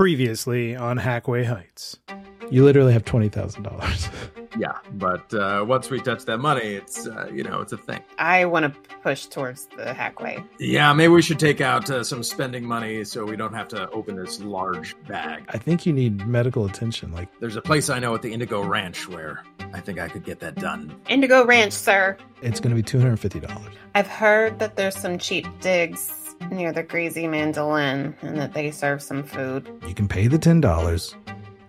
Previously on Hackway Heights. You literally have $20,000. Yeah, but uh, once we touch that money, it's uh, you know it's a thing. I want to push towards the hackway. Yeah, maybe we should take out uh, some spending money so we don't have to open this large bag. I think you need medical attention. Like, There's a place I know at the Indigo Ranch where I think I could get that done. Indigo Ranch, sir. it's going to be $250. I've heard that there's some cheap digs near the Greasy Mandolin and that they serve some food. You can pay the $10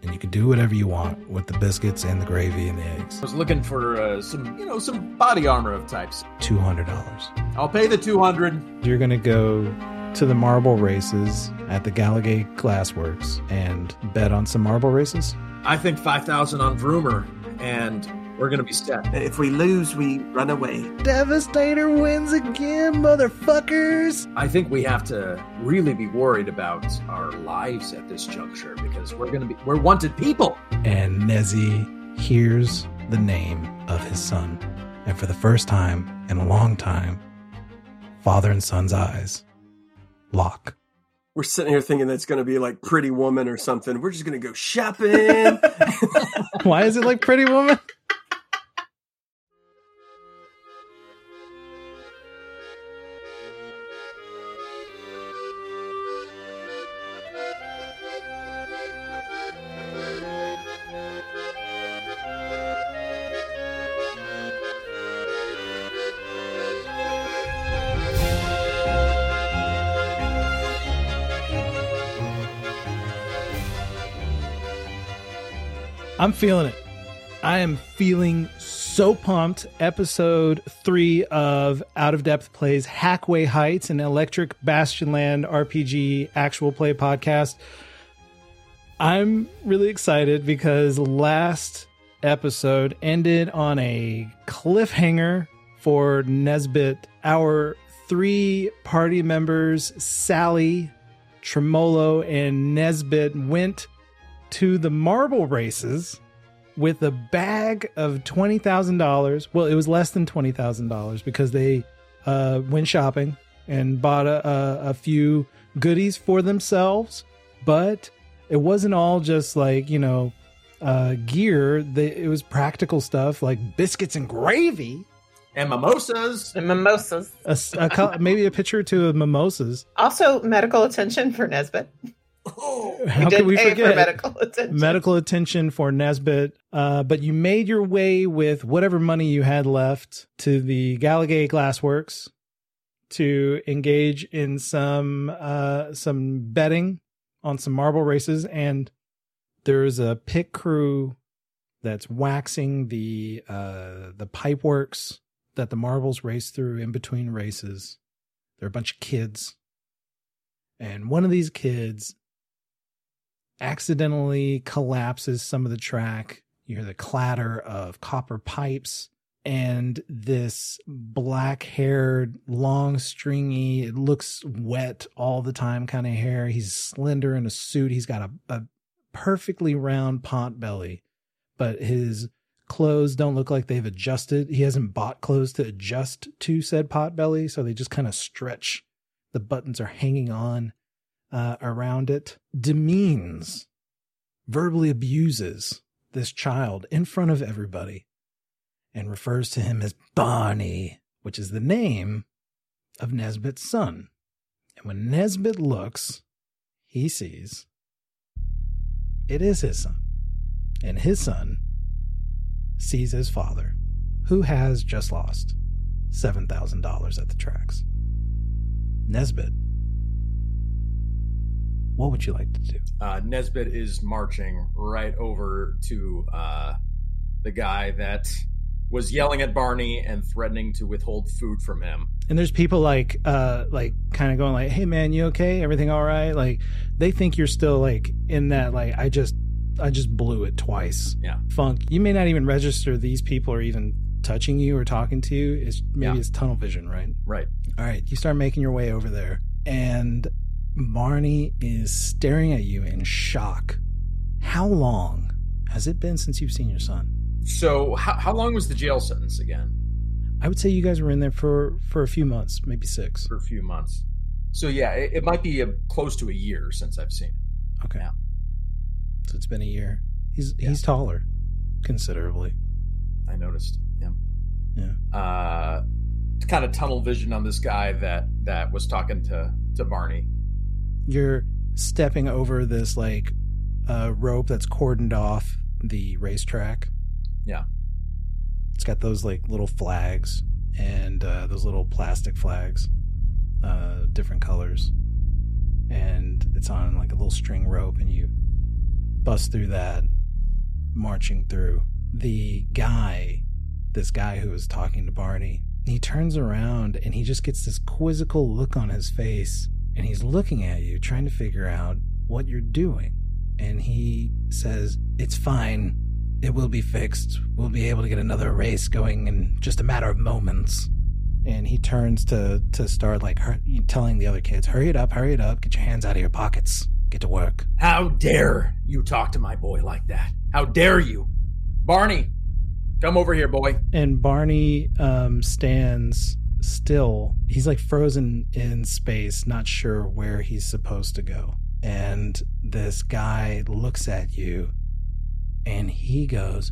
and you can do whatever you want with the biscuits and the gravy and the eggs. I was looking for uh, some you know some body armor of types. $200. I'll pay the two hundred. You're going to go to the marble races at the Gallagher Glassworks and bet on some marble races. I think five thousand on Vroomer, and we're gonna be set. If we lose, we run away. Devastator wins again, motherfuckers! I think we have to really be worried about our lives at this juncture because we're gonna be we're wanted people. And Nezzy hears the name of his son. And for the first time in a long time, father and son's eyes lock. We're sitting here thinking that's going to be like Pretty Woman or something. We're just going to go shopping. Why is it like Pretty Woman? I'm feeling it. I am feeling so pumped. Episode three of Out of Depth Plays Hackway Heights, an Electric Bastionland RPG actual play podcast. I'm really excited because last episode ended on a cliffhanger for Nezbit. Our three party members, Sallie, Tremolo, and Nezbit, went to the marble races with a bag of $20,000. Well, it was less than $20,000 because they uh, went shopping and bought a, a, a few goodies for themselves. But it wasn't all just like, you know, uh, gear. They, it was practical stuff like biscuits and gravy. And mimosas. And mimosas. A, s- a col- maybe a picture or two of mimosas. Also, medical attention for Nezbit. How could we forget? medical attention. medical attention for Nezbit. Uh, but you made your way with whatever money you had left to the Gallagher Glassworks to engage in some uh, some betting on some marble races, and there's a pit crew that's waxing the uh, the pipe works that the marbles race through in between races. They're a bunch of kids, and one of these kids accidentally collapses some of the track. You hear the clatter of copper pipes and this black haired, long, stringy, it looks wet all the time kind of hair. He's slender in a suit. He's got a, a perfectly round pot belly, but his clothes don't look like they've adjusted. He hasn't bought clothes to adjust to said pot belly, so they just kind of stretch. The buttons are hanging on uh, around it, demeans, verbally abuses this child in front of everybody, and refers to him as Barney, which is the name of Nezbit's son. And when Nezbit looks, he sees it is his son. And his son sees his father, who has just lost $7,000 at the tracks. Nezbit, what would you like to do? Uh, Nezbit is marching right over to uh, the guy that was yelling at Barney and threatening to withhold food from him. And there's people like, uh, like kind of going like, "Hey man, you okay? Everything all right?" Like they think you're still like in that like I just, I just blew it twice. Yeah. Funk. You may not even register these people are even touching you or talking to you. It's maybe Yeah. it's tunnel vision, right? Right. All right, you start making your way over there, and Barney is staring at you in shock. How long has it been since you've seen your son? So, how, how long was the jail sentence again? I would say you guys were in there for for a few months, maybe six. For a few months. So, yeah, it, it might be a, close to a year since I've seen him. Okay. Yeah. So it's been a year. He's Yeah. he's taller, considerably. I noticed. Yeah. Yeah. Uh, kind of tunnel vision on this guy that that was talking to to Barney. You're stepping over this like uh, rope that's cordoned off the racetrack. Yeah. It's got those like little flags and uh, those little plastic flags, uh, different colors, and it's on like a little string rope, and you bust through that, marching through. The guy, this guy who was talking to Barney, he turns around and he just gets this quizzical look on his face, and he's looking at you, trying to figure out what you're doing. And he says, It's fine. It will be fixed. We'll be able to get another race going in just a matter of moments. And he turns to to start like hur- telling the other kids, "Hurry it up, hurry it up! Get your hands out of your pockets. Get to work." How dare you talk to my boy like that? How dare you, Barney? Come over here, boy. And Barney um, stands still. He's like frozen in space, not sure where he's supposed to go. And this guy looks at you, and he goes,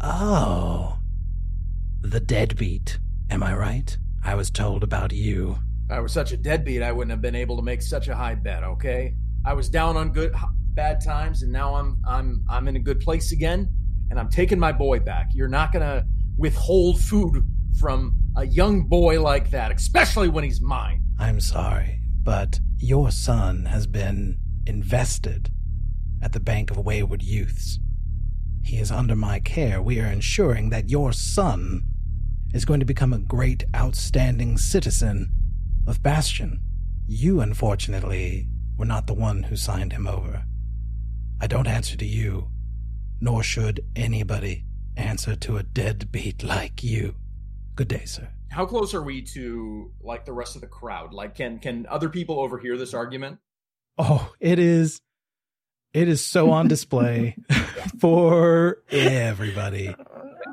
"Oh, the deadbeat." Am I right? I was told about you. If I was such a deadbeat, I wouldn't have been able to make such a high bet. Okay, I was down on good, bad times, and now I'm I'm I'm in a good place again, and I'm taking my boy back. You're not gonna withhold food from a young boy like that, especially when he's mine. I'm sorry, but your son has been invested at the Bank of Wayward Youths. He is under my care. We are ensuring that your son is going to become a great, outstanding citizen of Bastion. You, unfortunately, were not the one who signed him over. I don't answer to you, nor should anybody answer to a deadbeat like you. Good day, sir. How close are we to like the rest of the crowd? Like, can can other people overhear this argument? Oh, it is it is so on display for everybody.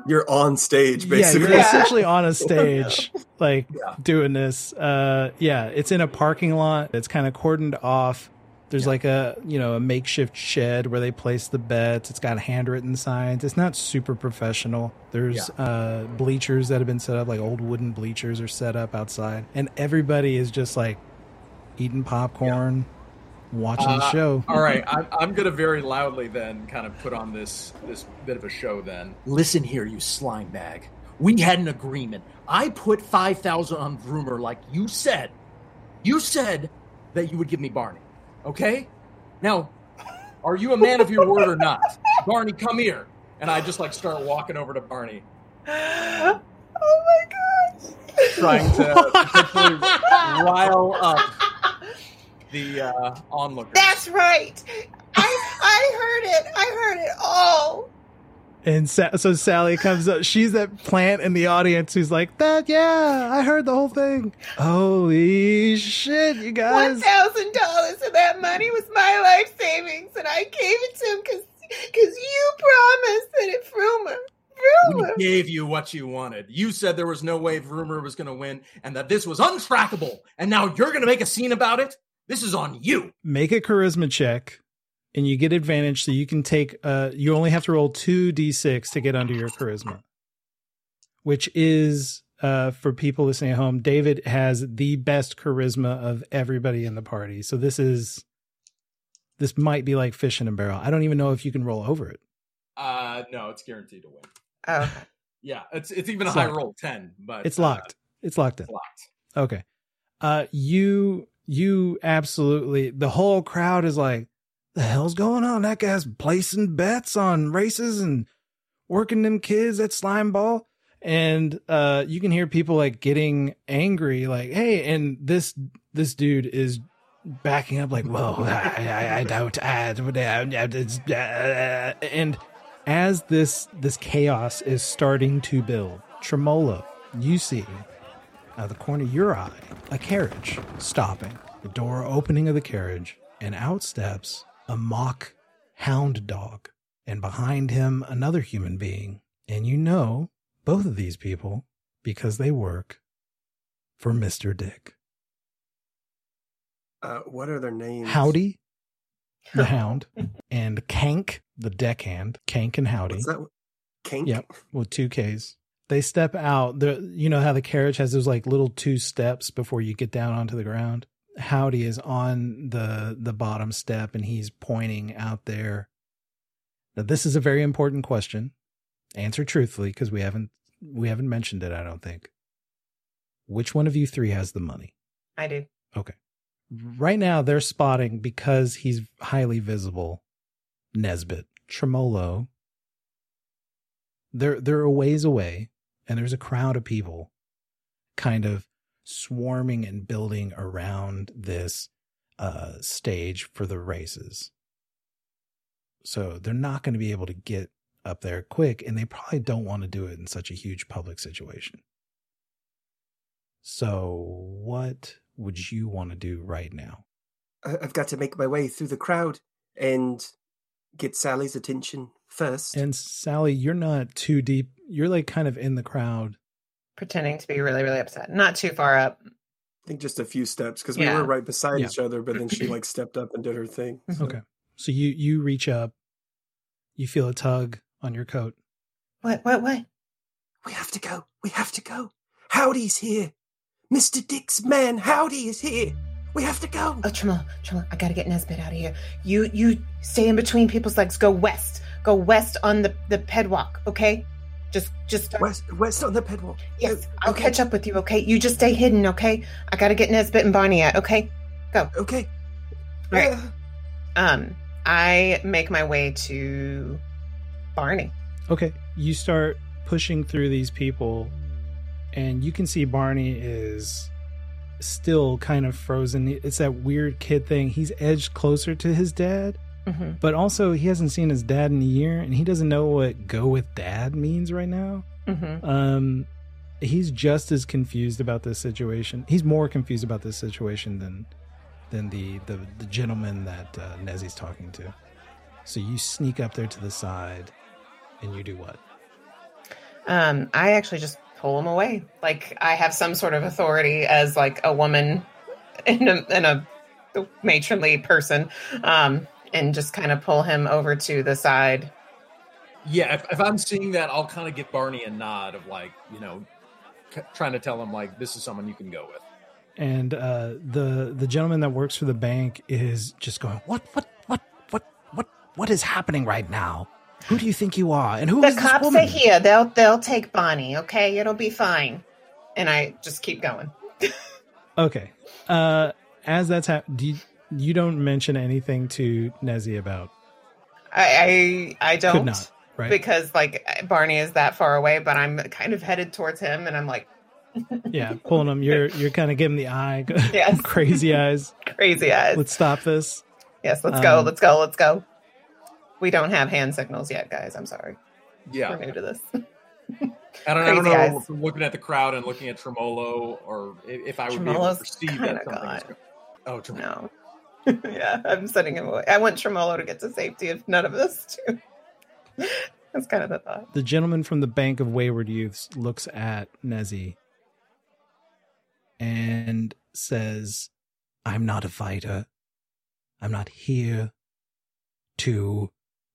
You're on stage, Yeah, basically. you're essentially on a stage like Yeah. doing this. Uh yeah, it's in a parking lot. It's kind of cordoned off. There's like a, you know, a makeshift shed where they place the bets. It's got handwritten signs. It's not super professional. There's uh bleachers that have been set up like old wooden bleachers are set up outside and everybody is just like eating popcorn, watching the Uh, show. All right, I'm, I'm gonna very loudly then kind of put on this this bit of a show. Then listen here, you slime bag. We had an agreement. I put five thousand on Vroomer, like you said. You said that you would give me Barney. Okay. Now, are you a man of your word or not? Barney, come here. And I just like start walking over to Barney, oh my gosh. trying to potentially rile up the uh, onlookers. That's right. I I heard it. I heard it all. And Sa- so Sallie comes up. She's that plant in the audience who's like, "That yeah, I heard the whole thing. Holy shit, you One guys!" thousand dollars of that money was my life savings, and I gave it to him because because you promised that it's Vroomer. Vroomer. We gave you what you wanted. You said there was no way Vroomer was going to win and that this was untrackable. And now you're going to make a scene about it? This is on you. Make a charisma check, and you get advantage. So you can take. Uh, you only have to roll two d6 to get under your charisma, which is uh for people listening at home. David has the best charisma of everybody in the party. So this is. This might be like fish in a barrel. I don't even know if you can roll over it. Uh, no, it's guaranteed to win. Oh, Yeah, it's it's even It's a high locked. roll, 10, but It's uh, locked. It's locked in. it's locked. Okay. Uh you you absolutely the whole crowd is like, the hell's going on? That guy's placing bets on races and working them kids at slime ball. And uh you can hear people like getting angry, like, hey, and this this dude is backing up like, whoa, I, I, I I, it's, uh, and as this this chaos is starting to build, Tremolo, you see out of the corner of your eye, a carriage stopping, the door opening of the carriage, and out steps a mock hound dog, and behind him another human being. And you know both of these people because they work for Mr. Dick. Uh, what are their names? Howdy the hound, and Kank, the deckhand, Kank and Howdy. What's that? Kink? Yep, with two Ks. They step out. The you know how the carriage has those like little two steps before you get down onto the ground. Howdy is on the the bottom step and he's pointing out there. Now this is a very important question. Answer truthfully because we haven't we haven't mentioned it. I don't think. Which one of you three has the money? I do. Okay. Right now they're spotting because he's highly visible. Nezbit, Tremolo. They're they're a ways away, and there's a crowd of people, kind of swarming and building around this uh, stage for the races. So they're not going to be able to get up there quick, and they probably don't want to do it in such a huge public situation. So, what would you want to do right now? I've got to make my way through the crowd and get Sallie's attention first. And Sallie, you're not too deep. You're like kind of in the crowd. Pretending to be really, really upset. Not too far up. I think just a few steps because Yeah. we were right beside Yeah. each other, but then she like stepped up and did her thing. Mm-hmm. So- Okay. So you you reach up, you feel a tug on your coat. What? What? What? We have to go. We have to go. Howdy's here. Mr. Dick's man, Howdy is here. We have to go. Oh, Tremolo, Tremolo, I gotta get Nezbit out of here. You, you stay in between people's legs. Go west. Go west on the the pedwalk. Okay. Just, just start. West, west on the pedwalk. Yes, Oh, I'll okay. catch up with you. Okay. You just stay hidden. Okay. I gotta get Nezbit and Barney out. Okay. Go. Okay. Right. Uh, Um, I make my way to Barney. Okay. You start pushing through these people, and you can see Barney is still kind of frozen. It's that weird kid thing. He's edged closer to his dad, Mm-hmm. but also he hasn't seen his dad in a year, and he doesn't know what "go with dad" means right now. Mm-hmm. Um, he's just as confused about this situation. He's more confused about this situation than than the the, the gentleman that uh, Nezzy's talking to. So you sneak up there to the side, and you do what? Um, I actually just pull him away. Like I have some sort of authority as like a woman and a, and a matronly person, um, and just kind of pull him over to the side. Yeah, if, if I'm seeing that, I'll kind of give Barney a nod of like, you know, c- trying to tell him like this is someone you can go with. And uh, the the gentleman that works for the bank is just going, "What? What? What? What? What? What is happening right now? Who do you think you are? And who The is this cops woman?" are here. They'll they'll take Bonnie. Okay, it'll be fine. And I just keep going. Okay. Uh, as that's happening, do you, you don't mention anything to Nezzy about? I I, I don't Could not, right? because like Barney is that far away, but I'm kind of headed towards him, and I'm like yeah, pulling him. You're you're kind of giving the eye, Yes. crazy eyes. crazy eyes. Let's stop this. yes, let's go. um, Let's go. Let's go. We don't have hand signals yet, guys. I'm sorry. Yeah, We're new to this. I don't, I don't know eyes. if I'm looking at the crowd and looking at Tremolo, or if, if I would be able Tremolo's to perceive kinda that something is gone. Oh, Tremolo. No. yeah, I'm sending him away. I want Tremolo to get to safety if none of us do. That's kind of the thought. The gentleman from the Bank of Wayward Youths looks at Nezzy and says, I'm not a fighter. I'm not here to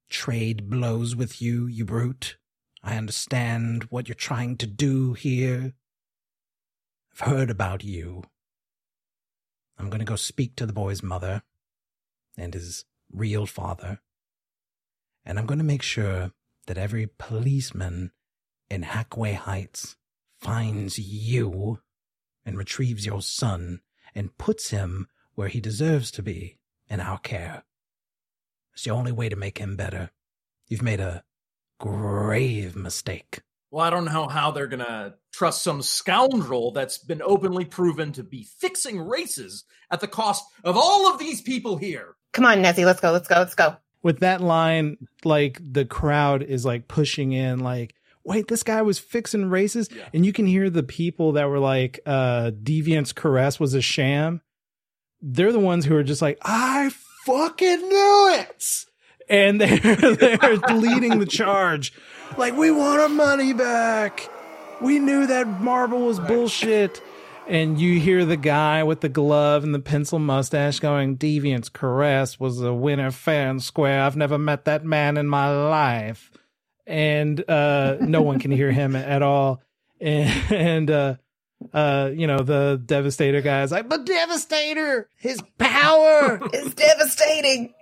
trade blows with you, you brute. I understand what you're trying to do here. I've heard about you. I'm going to go speak to the boy's mother and his real father. And I'm going to make sure that every policeman in Hackway Heights finds you and retrieves your son and puts him where he deserves to be in our care. It's the only way to make him better. You've made a grave mistake. Well, I don't know how they're gonna trust some scoundrel that's been openly proven to be fixing races at the cost of all of these people here. Come on, Nezzy, let's go. Let's go. Let's go. With that line, like the crowd is like pushing in, like, wait, this guy was fixing races. Yeah. And you can hear the people that were like, uh, Deviant's caress was a sham. They're the ones who are just like, I fucking knew it. And they're, they're leading the charge. Like, we want our money back. We knew that marble was bullshit. and you hear the guy with the glove and the pencil mustache going, Deviant's caress was a winner fair and square. I've never met that man in my life. And uh, no one can hear him at all. And, and uh, uh, you know, the Devastator guy's like, but Devastator, his power is devastating.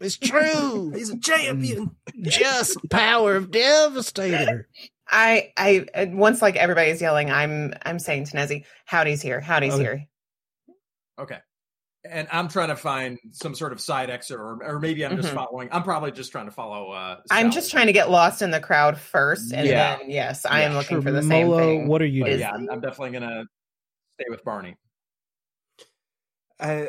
Is true. He's a champion. Just power of Devastator. I, I, once like everybody's yelling, I'm, I'm saying to Nezzy, Howdy's here. Howdy's Okay. here. Okay. And I'm trying to find some sort of side exit, or or maybe I'm just Mhm. following. I'm probably just trying to follow. Uh, I'm just trying to get lost in the crowd first. And Yeah. then, yes, I am Yeah, looking for the same Tremolo, thing. What are you But doing? yeah, I'm, I'm definitely gonna stay with Barney. Uh,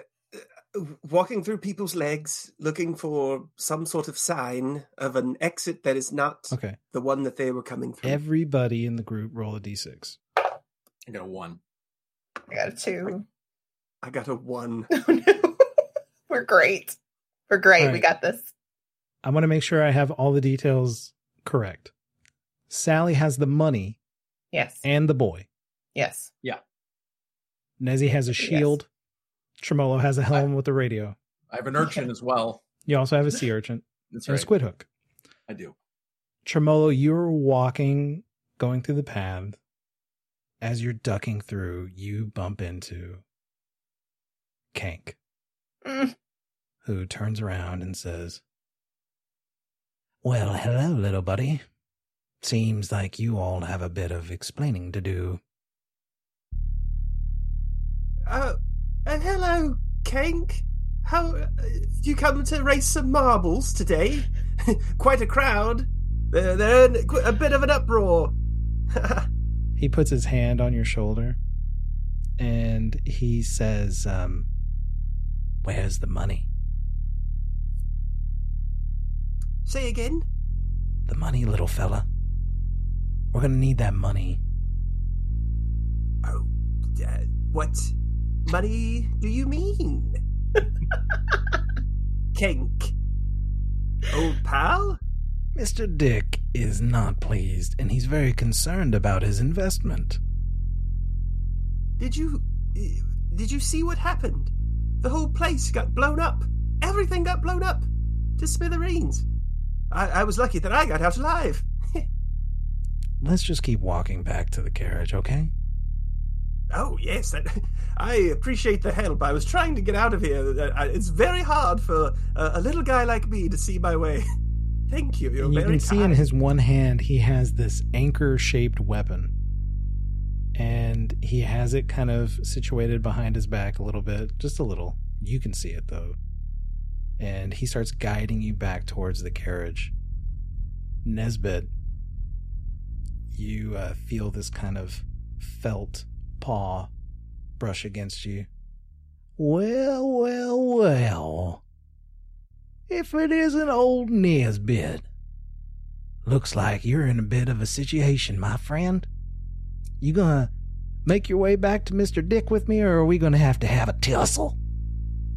walking through people's legs, looking for some sort of sign of an exit that is not Okay. the one that they were coming through. Everybody in the group roll a d6. I got a one. I got a two. I got a one. Oh no. We're great. We're great. All We got this. I want to make sure I have all the details correct. Sallie has the money Yes. and the boy. Yes. Yeah. Nezzy has a shield. Tremolo has a helm with a radio. I have an urchin as well. You also have a sea urchin That's and a squid hook. I do. Tremolo, you're walking, going through the path. As you're ducking through, you bump into Kank, Mm. who turns around and says, Well, hello, little buddy. Seems like you all have a bit of explaining to do. Uh, hello, Kank. How uh, you come to race some marbles today? Quite a crowd. They're, they're in a bit of an uproar. He puts his hand on your shoulder and he says, um, Where's the money? Say again. The money, little fella. We're gonna need that money. Oh, uh, what money do you mean? Kank. Old pal? Mr. Dick is not pleased, and he's very concerned about his investment. Did you did you see what happened? The whole place got blown up. Everything got blown up to smithereens. I, I was lucky that I got out alive. Let's just keep walking back to the carriage, okay? Oh yes, I appreciate the help. I was trying to get out of here. Uh, I- It's very hard for a, little guy like me to see my way. Thank you. You're and you can see in his one hand he has this anchor-shaped weapon, and he has it kind of situated behind his back a little bit, just a little. You can see it though, and he starts guiding you back towards the carriage. Nezbit, you uh, feel this kind of felt paw brush against you. Well, well, well. If it isn't old Nezbit. Looks like you're in a bit of a situation, my friend. You gonna make your way back to Mr. Dick with me, or are we gonna have to have a tussle?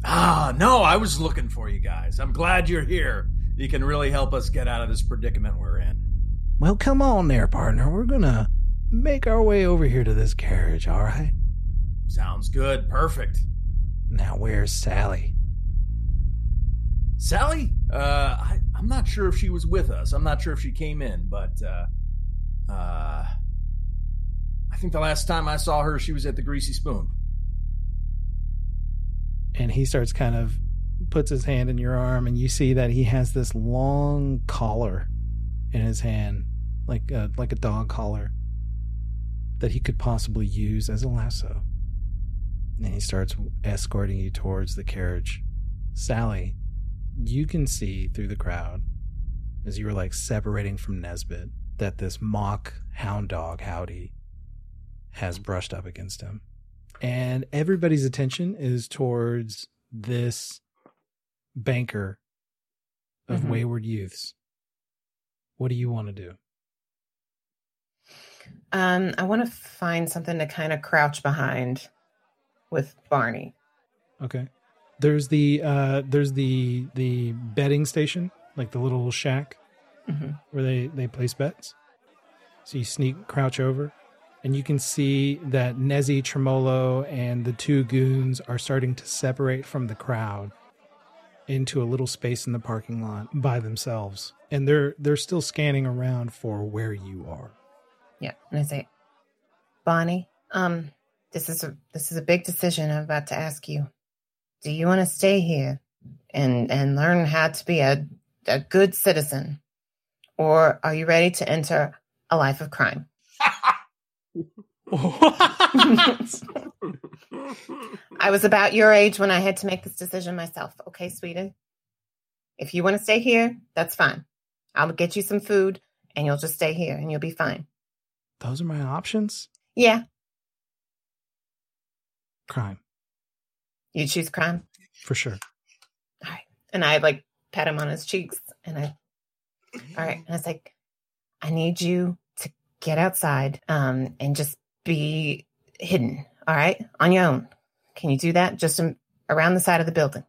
Ah, no, I was looking for you guys. I'm glad you're here. You can really help us get out of this predicament we're in. Well, come on there, partner. We're gonna make our way over here to this carriage, all right? Sounds good. Perfect. Now, where's Sallie? Sallie? Uh, I, I'm not sure if she was with us. I'm not sure if she came in, but uh, uh, I think the last time I saw her, she was at the Greasy Spoon. and he starts kind of puts his hand in your arm and you see that he has this long collar in his hand like a, like a dog collar that he could possibly use as a lasso and he starts escorting you towards the carriage sallie you can see through the crowd as you were like separating from nezbit that this mock hound dog howdy has brushed up against him and everybody's attention is towards this banker of Mhm. wayward youths. What do you want to do? Um, I want to find something to kind of crouch behind with Barney. Okay. There's the uh there's the the betting station, like the little shack hmm where they they place bets. So you sneak crouch over and you can see that Nezzy, Tremolo, and the two goons are starting to separate from the crowd into a little space in the parking lot by themselves. And they're they're still scanning around for where you are. Yeah, and I say, Bonnie, um, this is a this is a big decision I'm about to ask you. Do you want to stay here and and learn how to be a a good citizen, or are you ready to enter a life of crime? I was about your age when I had to make this decision myself. Okay, sweetie. If you want to stay here, that's fine. I'll get you some food and you'll just stay here and you'll be fine. Those are my options. Yeah, Crime, you choose crime. for sure. All right. And I like pat him on his cheeks and I, all right. And I was like, I need you to get outside um, and just be hidden. All right. On your own. Can you do that? Just around the side of the building,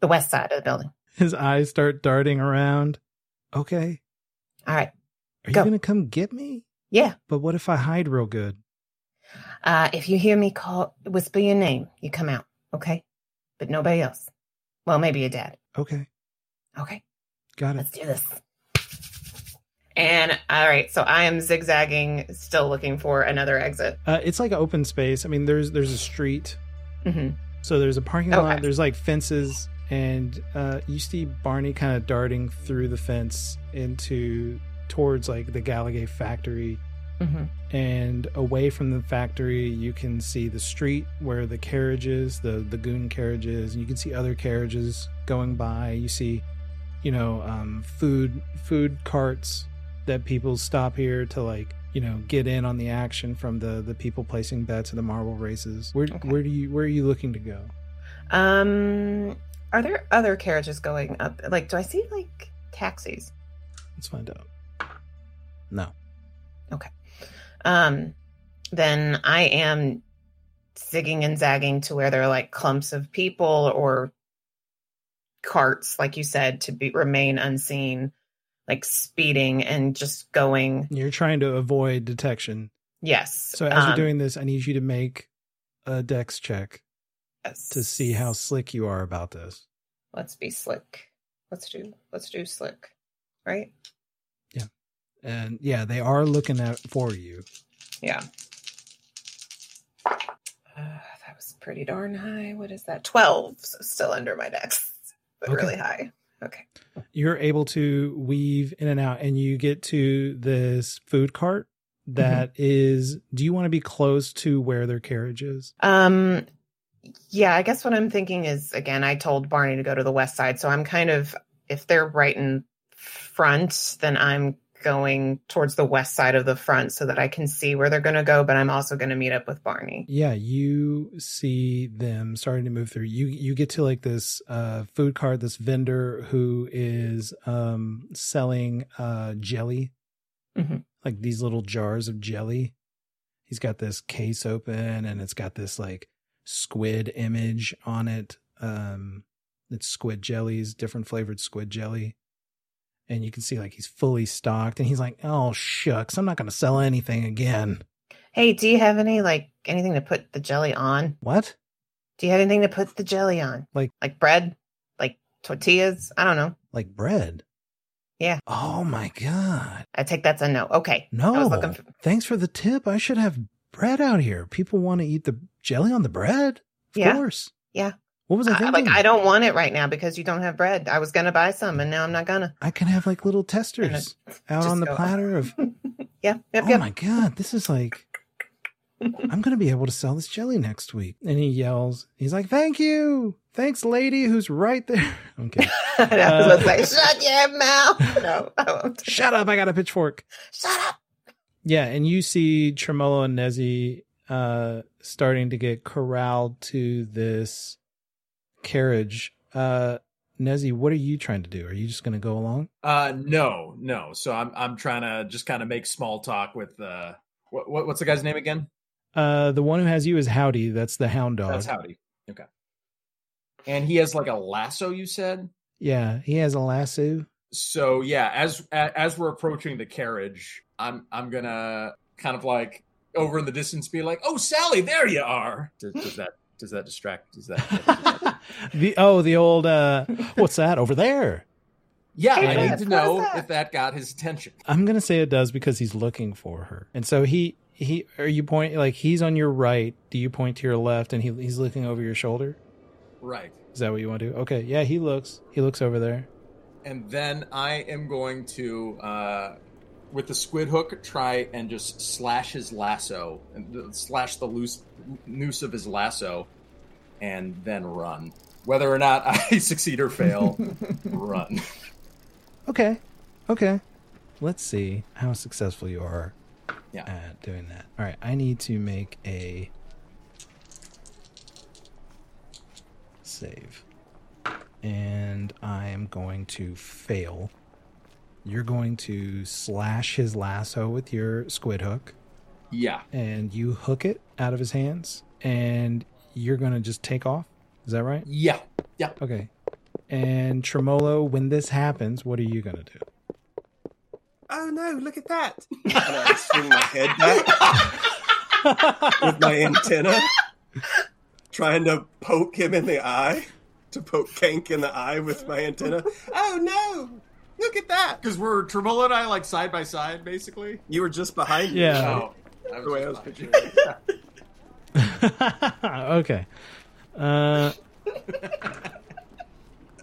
the west side of the building. His eyes start darting around. Okay. All right. Are Go. you going to come get me? Yeah. But what if I hide real good? Uh, if you hear me call, whisper your name, you come out. Okay. But nobody else. Well, maybe your dad. Okay. Okay. Got it. Let's do this. And all right, so I am zigzagging, still looking for another exit. Uh, it's like an open space. I mean, there's there's a street. hmm So there's a parking Okay. lot. There's like fences, and uh, you see Barney kind of darting through the fence into towards like the Gallagher factory, hmm and away from the factory, you can see the street where the carriages, the the goon carriages, and you can see other carriages going by. You see, you know, um, food food carts that people stop here to like you know get in on the action from the the people placing bets in the marble races. Where Okay. where do you where are you looking to go? Um, are there other carriages going up? Like, do I see like taxis? Let's find out. No. Okay. Um, then I am zigging and zagging to where there are like clumps of people or carts, like you said, to be remain unseen, like speeding and just going. You're trying to avoid detection. Yes. So as you're um, doing this, I need you to make a dex check yes. to see how slick you are about this. Let's be slick. Let's do. Let's do slick. Right. And yeah, they are looking at for you. Yeah. Uh, that was pretty darn high. What is that? 12. So still under my dex, but Okay. really high. Okay. You're able to weave in and out, and you get to this food cart that is. Do you want to be close to where their carriage is? Um, yeah, I guess what I'm thinking is again, I told Barney to go to the west side. So I'm kind of, if they're right in front, then I'm going towards the west side of the front so that I can see where they're going to go. But I'm also going to meet up with Barney. Yeah, you see them starting to move through. You you get to like this uh, food cart, this vendor who is um, selling uh, jelly, Mhm. like these little jars of jelly. He's got this case open, and it's got this like squid image on it. Um, it's squid jellies, different flavored squid jelly. And you can see like he's fully stocked, and he's like, "Oh shucks, I'm not going to sell anything again." Hey, do you have any like anything to put the jelly on? What? Do you have anything to put the jelly on? Like- like bread, like tortillas? I don't know. Like bread? Yeah. Oh my god. I take that's a no. Okay. No. for, Thanks for the tip. I should have bread out here. People want to eat the jelly on the bread. Of Yeah. course. Yeah. What was I I, thinking? like I don't want it right now because you don't have bread. I was gonna buy some and now I'm not gonna. I can have like little testers out on the platter of. Yeah. Yep. oh yep. my god, this is like. I'm gonna be able to sell this jelly next week. And he yells. He's like, "Thank you, thanks, lady, who's right there." Okay, I was Uh, about to shut your mouth. No, I won't. shut up! I got a pitchfork. Shut up. Yeah, and you see Tremolo and Nezzy uh starting to get corralled to this carriage. Uh Nezzy, what are you trying to do? Are you just gonna go along? Uh, no, no. So I'm I'm trying to just kind of make small talk with uh, what, what what's the guy's name again? Uh the one who has you is Howdy, that's the hound dog. That's Howdy. Okay. And he has like a lasso. You said. yeah, he has a lasso. So yeah, as as we're approaching the carriage, I'm I'm gonna kind of like over in the distance be like, "Oh, Sallie, there you are." Does, does that does that distract? Does that? the oh, the old uh, what's that over there? yeah, Hey, I need to know that? if that got his attention. I'm gonna say it does because he's looking for her, and so he he are you point like he's on your right? Do you point to your left, and he he's looking over your shoulder? Right. Is that what you want to do? Okay, yeah, he looks he looks over there. And then I am going to, uh, with the squid hook, try and just slash his lasso and slash the loose noose of his lasso, and then run. Whether or not I succeed or fail, run. Okay, okay. Let's see how successful you are Yeah. at doing that. All right, I need to make a save. And I am going to fail. You're going to slash his lasso with your squid hook, Yeah. and you hook it out of his hands, and you're going to just take off. Is that right? Yeah. Yeah. Okay. And Tremolo, when this happens, what are you going to do? Oh no, look at that. And I swing my head back with my antenna, trying to poke him in the eye, to poke Kank in the eye with my antenna. Oh no, look at that. Because we're Tremolo and I like side by side, basically. You were just behind me. Yeah. Oh, I The way I was was just picturing okay. Uh,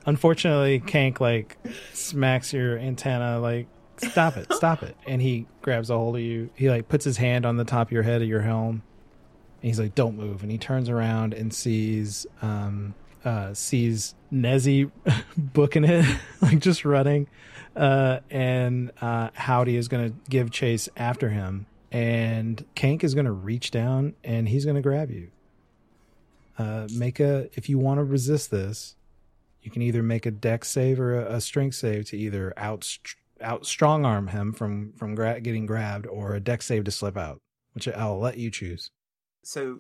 unfortunately, Kank like smacks your antenna like stop it, stop it, and he grabs a hold of you. He like puts his hand on the top of your head of your helm. And he's like, "Don't move." And he turns around and sees um uh sees Nezzy booking it, like just running. Uh, and uh, Howdy is going to give chase after him, and Kank is going to reach down and he's going to grab you. Uh, make a if you want to resist this, you can either make a dex save or a, a strength save to either out out strong arm him from from gra- getting grabbed, or a dex save to slip out, which I'll let you choose. So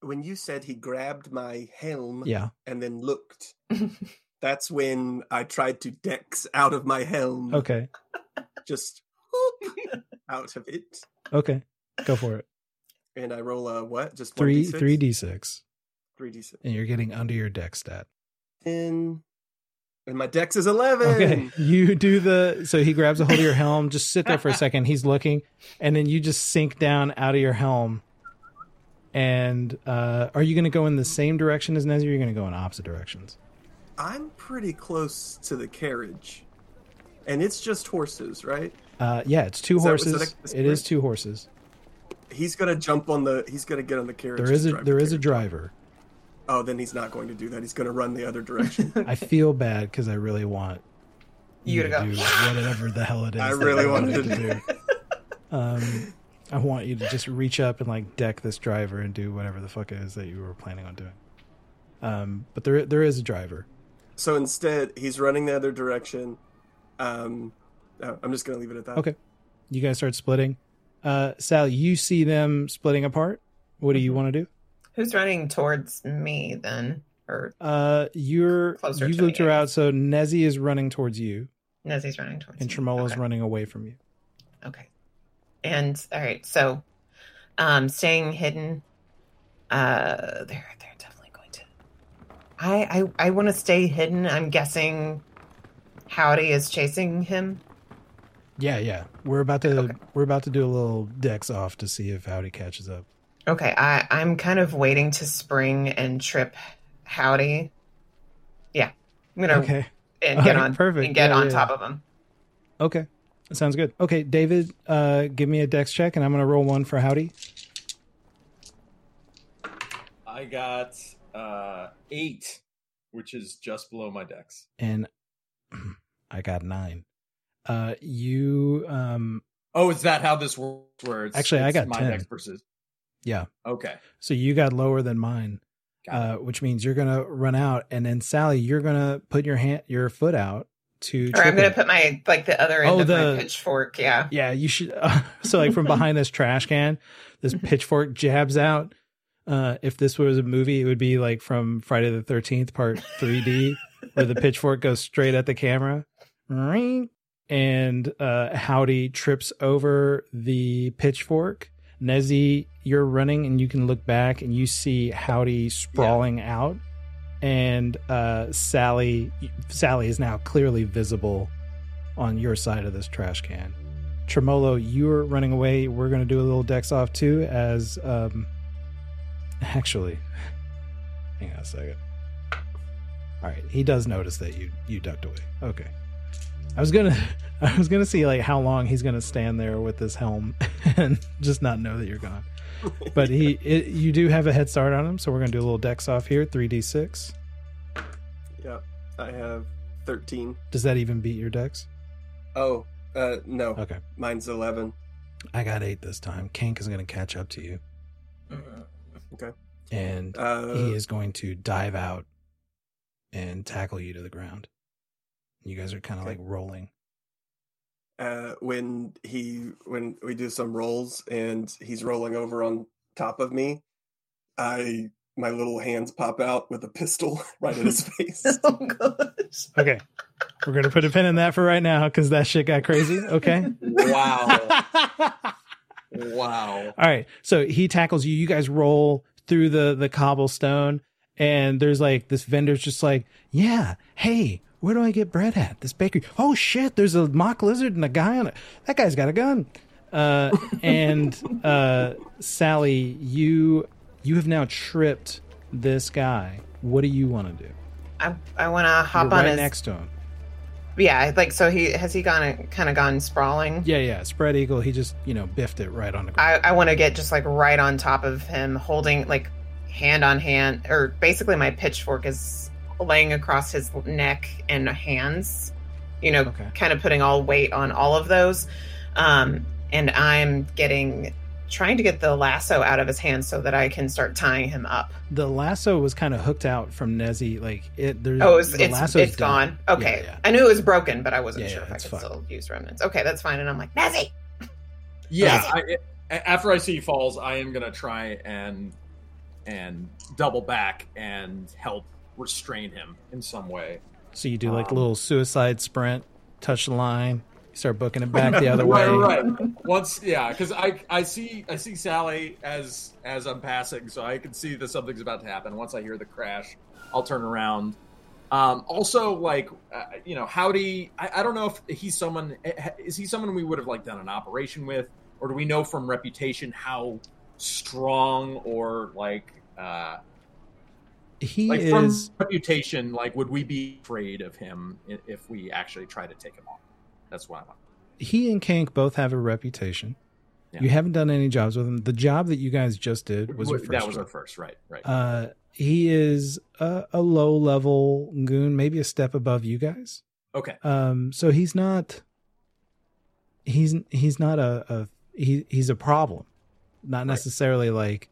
when you said he grabbed my helm Yeah. and then looked, that's when I tried to dex out of my helm. Okay. Just whoop, out of it. Okay. Go for it. And I roll a what? Just Three three d six, 3d6. and you're getting under your dex stat. 10. And my dex is 11. Okay, you do the so he grabs a hold of your helm. Just sit there for a second. He's looking, and then you just sink down out of your helm. And uh, are you going to go in the same direction as nezir you're going to go in opposite directions? I'm pretty close to the carriage. And it's just horses, right? Uh, yeah, it's two Is that- is that horses. a- it is two horses. He's gonna jump on the. He's gonna get on the carriage. There is a drive there the is a driver. Oh, then he's not going to do that. He's gonna run the other direction. I feel bad because I really want You to go. do whatever the hell it is. I really you wanted want to to do. Um, I want you to just reach up and like deck this driver and do whatever the fuck it is that you were planning on doing. Um, but there there is a driver. so instead, he's running the other direction. Um, oh, I'm just gonna leave it at that. Okay. You guys start splitting. Uh, Sallie, you see them splitting apart. What do you Mm-hmm. want to do? Who's running towards me then? Or Uh, you're Closer you've to looped me, her out, so Nezzy is running towards you, Nezzy's running towards and me? Tremolo's okay. running away from you. Okay. And all right, so um staying hidden. Uh they're they're definitely going to I I, I want to stay hidden. I'm guessing Howdy is chasing him. Yeah, yeah. We're about to Okay. we're about to do a little dex off to see if Howdy catches up. Okay, I, I'm kind of waiting to spring and trip Howdy. Yeah. I'm gonna Okay. and get right, on perfect. and get Yeah, on yeah, top of him. Okay. That sounds good. Okay, David, uh, give me a dex check, and I'm gonna roll one for Howdy. I got uh, eight, which is just below my dex. and I got nine. Uh, you, um, Oh, is that how this works? Where it's Actually, I got my 10. dex versus. yeah. Okay. So you got lower than mine, uh, which means you're gonna run out, and then Sallie, you're gonna put your hand, your foot out to. Or I'm gonna it. put my like the other end Oh, of the- my pitchfork. Yeah. Yeah, you should. Uh, so, like from behind this trash can, this pitchfork jabs out. Uh, if this was a movie, it would be like from Friday the Thirteenth Part 3D, where the pitchfork goes straight at the camera. Ring. And uh, Howdy trips over the pitchfork, Nezzy, you're running and you can look back and you see Howdy sprawling out, and uh, Sallie. Sallie is now clearly visible on your side of this trash can. Tremolo, you're running away. We're going to do a little dex off too. As um, actually, hang on a second. All right, he does notice that you you ducked away. Okay, I was gonna I was gonna see like how long he's gonna stand there with this helm and just not know that you're gone. But he, it, you do have a head start on him, so we're gonna do a little dex off here. Three d six. Yep. I have 13. Does that even beat your dex? Oh, uh, no. Okay, Mine's 11. I got eight this time. Kank is gonna catch up to you, Okay. and Uh, he is going to dive out and tackle you to the ground. You guys are kind of Okay. like rolling. uh, when he when we do some rolls and he's rolling over on top of me, I my little hands pop out with a pistol right in his face. oh gosh. Okay, we're gonna put a pin in that for right now because that shit got crazy. Okay. Wow. wow. All right. So he tackles you. You guys roll through the the cobblestone, and there's like this vendor's just like, yeah, hey, where do I get bread at? This bakery. Oh shit, there's a mock lizard and a guy on it. That guy's got a gun. Uh, and uh, Sallie, you you have now tripped this guy. What do you want to do? I I want to hop You're on right his. next to him. Yeah, like so. He has he gone kind of gone sprawling. Yeah, yeah. Spread eagle. He just you know biffed it right on the ground. I I want to get just like right on top of him, holding like hand on hand, or basically my pitchfork is laying across his neck and hands. You know, Okay. kind of putting all weight on all of those. Um, and I'm getting trying to get the lasso out of his hands so that I can start tying him up. the lasso was kind of hooked out from Nezzy. Like it. There's Oh, it's the it's, lasso's it's done. gone. Okay, Yeah, yeah. I knew it was broken, but I wasn't Yeah, sure yeah, if I could fine. still use remnants. Okay, that's fine. And I'm like, Nezzy, Yeah. I, a- after I see falls, I am gonna try and and double back and help restrain him in some way. So you do like a Um, little suicide sprint, touch the line, start booking it back the other way. Right, right. Once, yeah, because I I see I see Sallie as as I'm passing, so I can see that something's about to happen. Once I hear the crash, I'll turn around. Um, also, like uh, you know, Howdy. I, I don't know if he's someone. eh, Is he someone we would have like done an operation with, or do we know from reputation how strong or like uh He like is reputation? Like, would we be afraid of him if we actually try to take him on? That's what I want. he and Kank both have a reputation. Yeah. You haven't done any jobs with him. The job that you guys just did was that was job. our first, right? Right. Uh, he is a, a low level goon, maybe a step above you guys. okay. Um, so he's not. He's he's not a, a he he's a problem, not necessarily like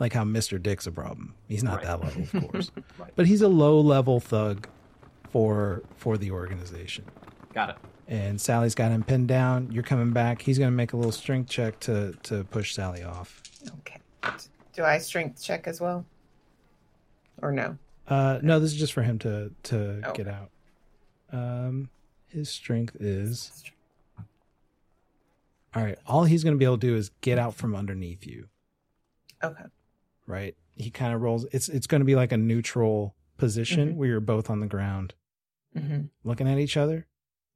like how Mister Dick's a problem. He's not Right. that level, of course, Right. but he's a low level thug for for the organization. Got it. And Sallie's got him pinned down. You're coming back. He's going to make a little strength check to to push Sallie off. okay. Do I strength check as well, or no? Uh, no, this is just for him to to Oh. get out. Um, his strength is all right. All he's going to be able to do is get out from underneath you. Okay. Right. He kind of rolls. It's it's going to be like a neutral position Mhm. where you're both on the ground, hmm looking at each other.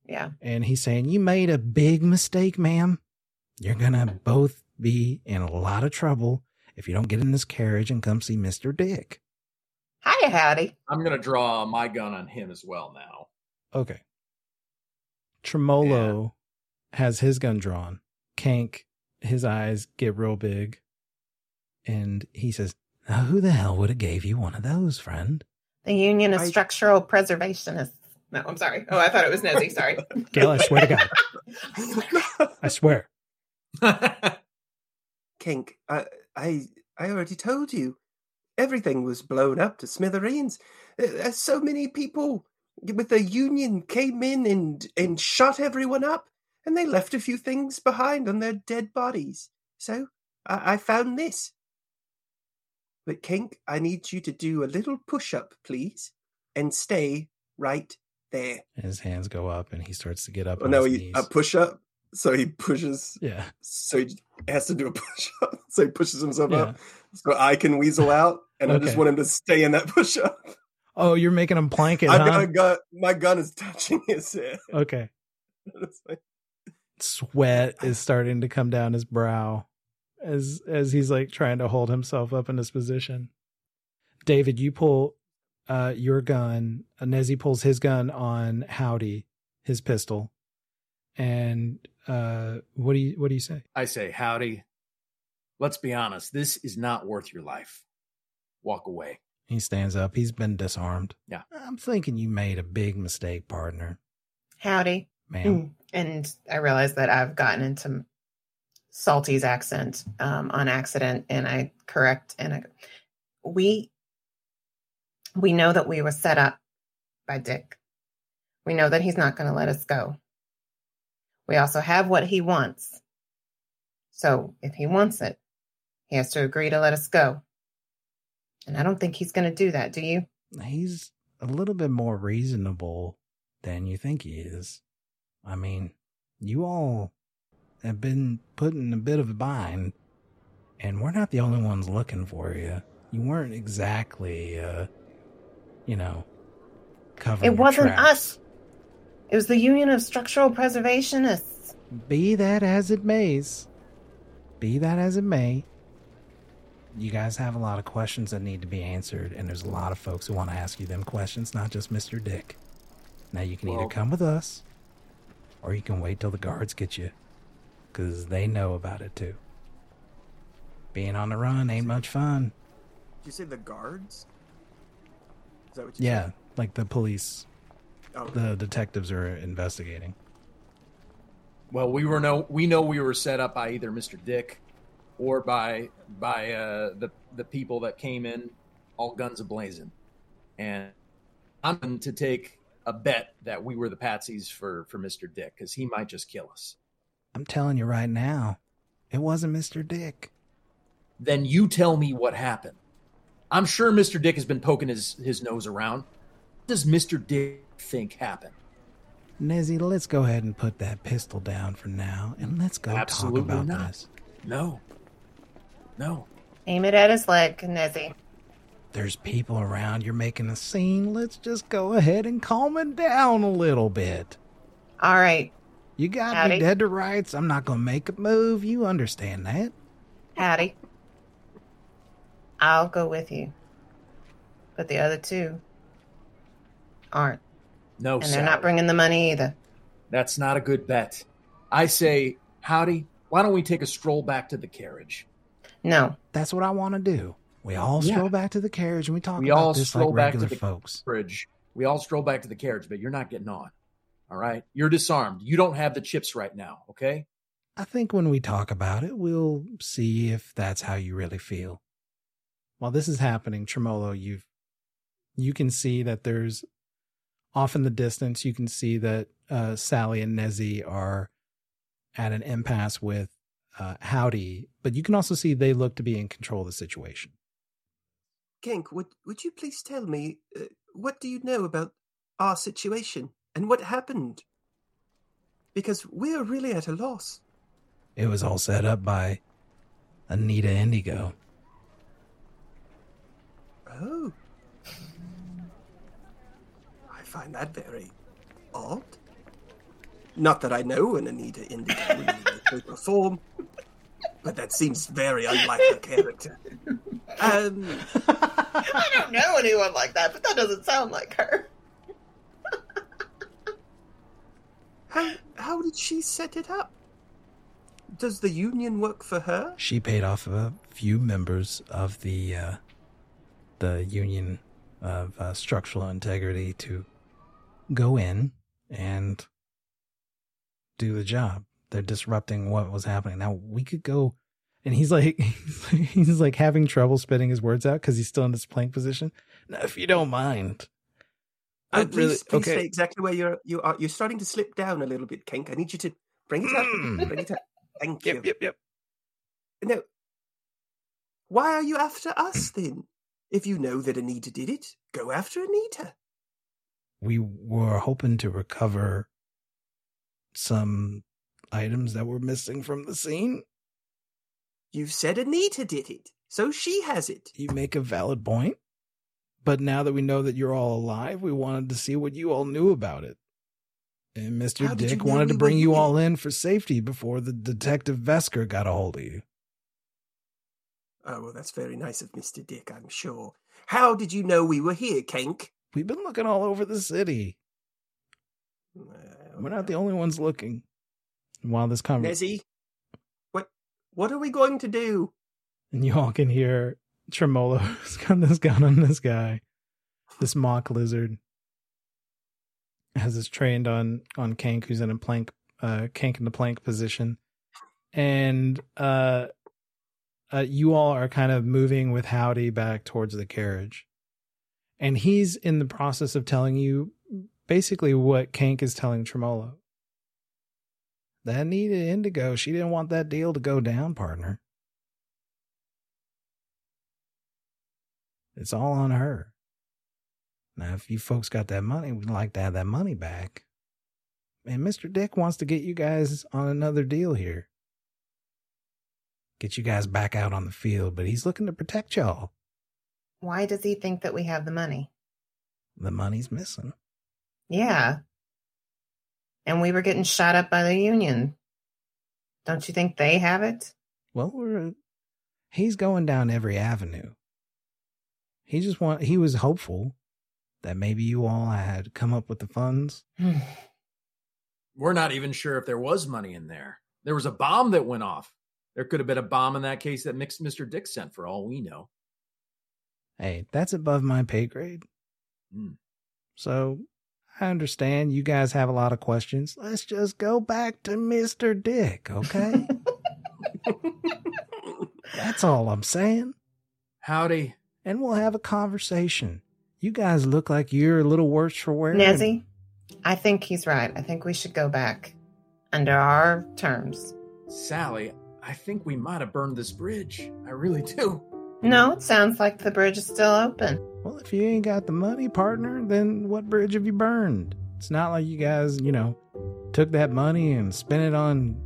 Yeah. and he's saying, You made a big mistake, ma'am. You're going to both be in a lot of trouble if you don't get in this carriage and come see Mr. Dick. Hi, Howdy. I'm gonna draw my gun on him as well now. Okay. Tremolo has his gun drawn. Kank, his eyes get real big. And he says, Now, who the hell would have gave you one of those, friend? The Union of I- Structural Preservationists. No, I'm sorry. Oh, I thought it was Nezzy. Sorry. Gail, I swear to God. I swear. Kink, I, I, I already told you. Everything was blown up to smithereens. Uh, uh, so many people with the union came in and, and shot everyone up, and they left a few things behind on their dead bodies. So I, I found this. But Kink, I need you to do a little push up, please, and stay right there. And his hands go up and he starts to get up. Oh no, a push up. So he pushes. Yeah. So he has to do a push up. So he pushes himself Yeah. up. So I can weasel out, and I just want him to stay in that push up. Oh, you're making him plank it, I've huh? got a gun. My gun is touching his head. Okay. Sweat is starting to come down his brow as as he's like trying to hold himself up in this position. David, you pull uh your gun. Uh, Nezzy pulls his gun on Howdy, his pistol. And uh what do you what do you say? I say, howdy. Let's be honest. This is not worth your life. Walk away. He stands up. He's been disarmed. Yeah. I'm thinking you made a big mistake, partner. Howdy. Ma'am. And I realize that I've gotten into Sallie's accent um, on accident, and I correct. And I, we we know that we were set up by Dick. We know that he's not going to let us go. We also have what he wants. So if he wants it, he has to agree to let us go. And I don't think he's going to do that. Do you? he's a little bit more reasonable than you think he is. I mean, you all have been put in a bit of a bind, and we're not the only ones looking for you. You weren't exactly, uh, you know, covering. It wasn't tracks. us. It was the Union of Structural Preservationists. Be that as it mays, be that as it may, you guys have a lot of questions that need to be answered, and there's a lot of folks who want to ask you them questions, not just Mr. Dick. Now, you can either come with us, or you can wait till the guards get you, because they know about it too. Being on the run ain't much fun. did you say the guards? Is that what you Yeah, said? like the police, Oh, the detectives are investigating. Well, we were no we know we were set up by either Mr. Dick or by by uh, the the people that came in all guns ablazing. And I'm going to take a bet that we were the patsies for for Mr. Dick cuz he might just kill us. I'm telling you right now, it wasn't Mr. Dick. Then you tell me what happened. I'm sure Mr. Dick has been poking his his nose around. What does Mr. Dick think happened? Nezzy, let's go ahead and put that pistol down for now, and let's go Absolutely talk about not. this. No. No. Aim it at his leg, Nezzy. There's people around. You're making a scene. Let's just go ahead and calm it down a little bit. All right, You got Howdy. me dead to rights. I'm not gonna make a move. You understand that? Howdy. I'll go with you. But the other two aren't. No. And they're not bringing the money either. That's not a good bet. I say, Howdy, why don't we take a stroll back to the carriage? No. That's what I want to do. We all Yeah. stroll back to the carriage and we talk We about all this stroll like back to the- folks. Bridge. We all stroll back to the carriage, but you're not getting on. All right? You're disarmed. You don't have the chips right now, okay? I think when we talk about it, we'll see if that's how you really feel. While this is happening, Tremolo, you've you can see that there's off in the distance. You can see that uh, Sallie and Nezzy are at an impasse with uh, Howdy, but you can also see they look to be in control of the situation. Genk, would would you please tell me uh, what do you know about our situation and what happened? Because we're really at a loss. It was all set up by Anita Indigo. Oh, I find that very odd. Not that I know an Anita Indigo in any way, shape, or form, but that seems very unlike her character. Um, I don't know anyone like that, but that doesn't sound like her. How how did she set it up? Does the union work for her? She paid off a few members of the uh, the Union of uh, Structural Integrity to go in and do the job. They're disrupting what was happening. Now we could go, and he's like, he's like having trouble spitting his words out because he's still in this plank position. Now, if you don't mind, I'd please, really- please okay. say exactly where you're. You are. You're starting to slip down a little bit, Kink. I need you to bring it up. Mm. bring it up. Thank you. Yep, yep, yep. No. Why are you after us then? If you know that Anita did it, go after Anita. We were hoping to recover some items that were missing from the scene. You said Anita did it, so she has it. You make a valid point. But now that we know that you're all alive, we wanted to see what you all knew about it. And Mr. How Dick wanted to bring you all in for safety before the detective Vesker got a hold of you. Oh, well, that's very nice of Mr. Dick, I'm sure. How did you know we were here, Kenk? We've been looking all over the city. We're not the uh, only ones looking. And while this conversation, Nezzy, what, what are we going to do? and you all can hear Tremolo's got this gun on this guy, this mock lizard, has this trained on on Kank, who's in a plank, uh, Kank in the plank position, and uh, uh, you all are kind of moving with Howdy back towards the carriage, and he's in the process of telling you basically what Kank is telling Tremolo. That Anita Indigo. She didn't want that deal to go down, partner. It's all on her. Now, if you folks got that money, we'd like to have that money back. And Mr. Dick wants to get you guys on another deal here. Get you guys back out on the field, but he's looking to protect y'all. Why does he think that we have the money? The money's missing. Yeah. And we were getting shot up by the union. Don't you think they have it? Well, we're, uh, he's going down every avenue. He just want he was hopeful that maybe you all had come up with the funds. We're not even sure if there was money in there. There was a bomb that went off. There could have been a bomb in that case that mixed Mr. Dick sent for all we know. Hey, that's above my pay grade. Hmm. So I understand you guys have a lot of questions. Let's just go back to Mr. Dick, okay? That's all I'm saying. Howdy. And we'll have a conversation. You guys look like you're a little worse for wear. Nezzy, I think he's right. I think we should go back under our terms. Sallie, I think we might have burned this bridge. I really do. No, it sounds like the bridge is still open. Well, if you ain't got the money, partner, then what bridge have you burned? It's not like you guys, you know, took that money and spent it on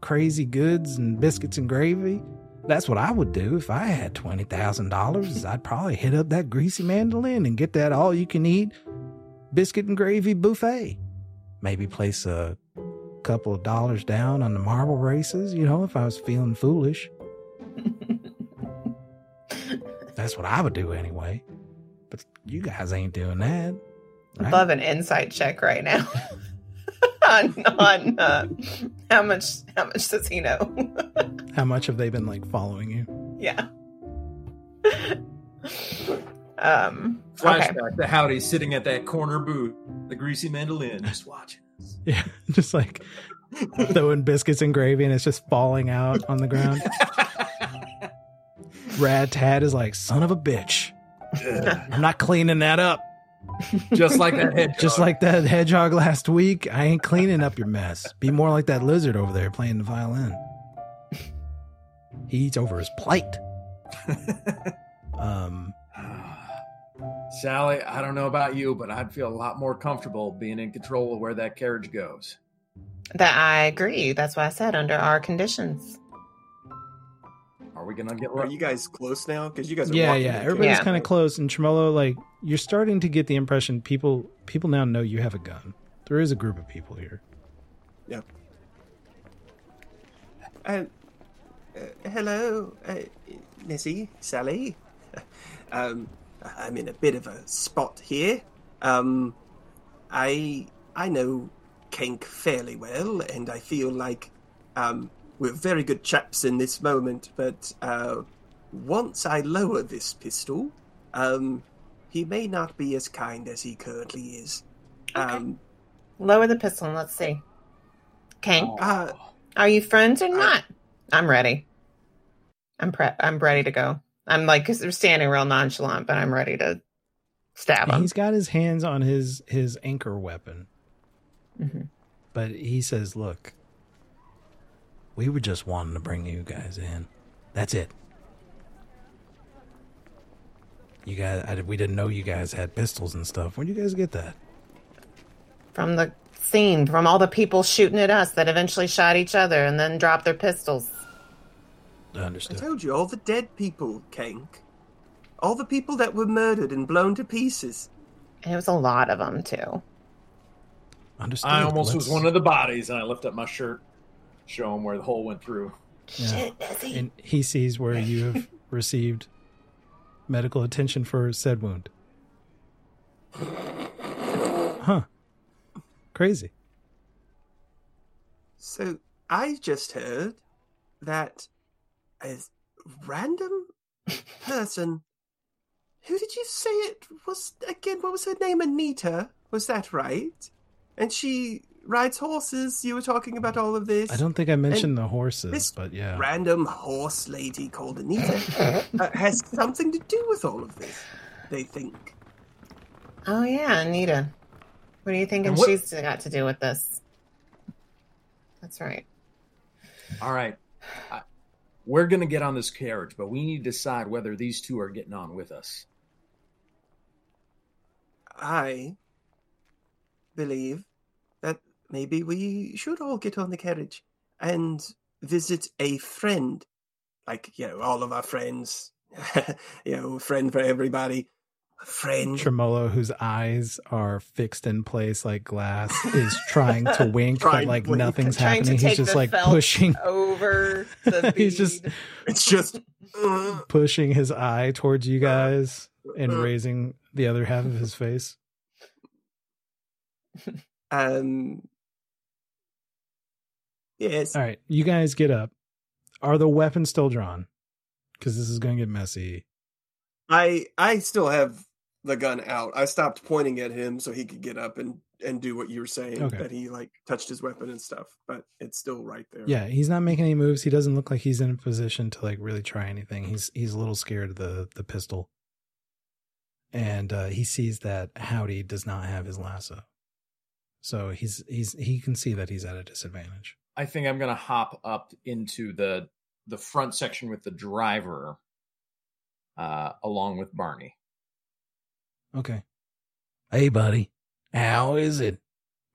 crazy goods and biscuits and gravy. That's what I would do if I had twenty thousand dollars. I'd probably hit up that greasy mandolin and get that all you can eat biscuit and gravy buffet. Maybe place a couple of dollars down on the marble races, you know, if I was feeling foolish. That's what I would do anyway. But you guys ain't doing that. right? Love an insight check right now. on on uh, how much how much does he know? How much have they been like following you? yeah. um okay. Flashback to Howdy sitting at that corner booth, the greasy mandolin, just watching us. Yeah, just like throwing biscuits and gravy and it's just falling out on the ground. Rad Tad is like, son of a bitch. I'm not cleaning that up. Just like that head. Just like that hedgehog last week, I ain't cleaning up your mess. Be more like that lizard over there playing the violin. He eats over his plate. Um, Sally, I don't know about you, but I'd feel a lot more comfortable being in control of where that carriage goes. That I agree. That's why I said under our conditions. Are we gonna get? Are you guys close now? Because you guys are yeah, walking yeah. Everybody's Yeah. kind of close, and Tremolo, like you're starting to get the impression people people now know you have a gun. There is a group of people here. Uh, uh, hello, uh, Sallie. Um, I'm in a bit of a spot here. Um, I I know Kink fairly well, and I feel like um, we're very good chaps in this moment. But uh, once I lower this pistol, um, he may not be as kind as he currently is. Um, Lower the pistol and let's see. Okay. uh, Are you friends or not? I'm ready. I'm pre- I'm ready to go. I'm like cause they're standing real nonchalant, but I'm ready to stab him. he's got his hands on his his anchor weapon, Mhm. but he says, "Look, we were just wanting to bring you guys in. That's it. You guys, I, we didn't know you guys had pistols and stuff. Where'd you guys get that? From the scene from all the people shooting at us that eventually shot each other and then dropped their pistols. I Understood. I told you, all the dead people, Kank. All the people that were murdered and blown to pieces. And it was a lot of them, too. Understood. I almost was Let's- one of the bodies, and I lift up my shirt, show him where the hole went through. Yeah. Shit, Nezzy. And he sees where you have received medical attention for said wound. Huh. Crazy. So I just heard that a random person. Who did you say it was again? What was her name? Anita. Was that right? And she rides horses. You were talking about all of this. I don't think I mentioned the horses, this but yeah. Random horse lady called Anita uh, has something to do with all of this. They think. Oh, yeah, Anita. What are you thinking what- she's got to do with this? That's right. All right. I, we're going to get on this carriage, but we need to decide whether these two are getting on with us. I believe that maybe we should all get on the carriage and visit a friend. Like, you know, all of our friends. you know, a friend for everybody. A friend. Tremolo, whose eyes are fixed in place like glass, is trying to wink, but Trying to like wink. nothing's Trying happening. He's just like pushing, over the He's just- It's just. uh, pushing his eye towards you guys and Uh. raising the other half of his face. um. Yes. All right, you guys get up. Are the weapons still drawn? Because this is going to get messy. I I still have the gun out. I stopped pointing at him so he could get up and and do what you were saying Okay. that he like touched his weapon and stuff, but it's still right there. Yeah, he's not making any moves. He doesn't look like he's in a position to like really try anything. He's he's a little scared of the the pistol, and uh, he sees that Howdy does not have his lasso, so he's he's he can see that he's at a disadvantage. I think I'm going to hop up into the the front section with the driver, uh, along with Barney. Okay. Hey, buddy, how is it?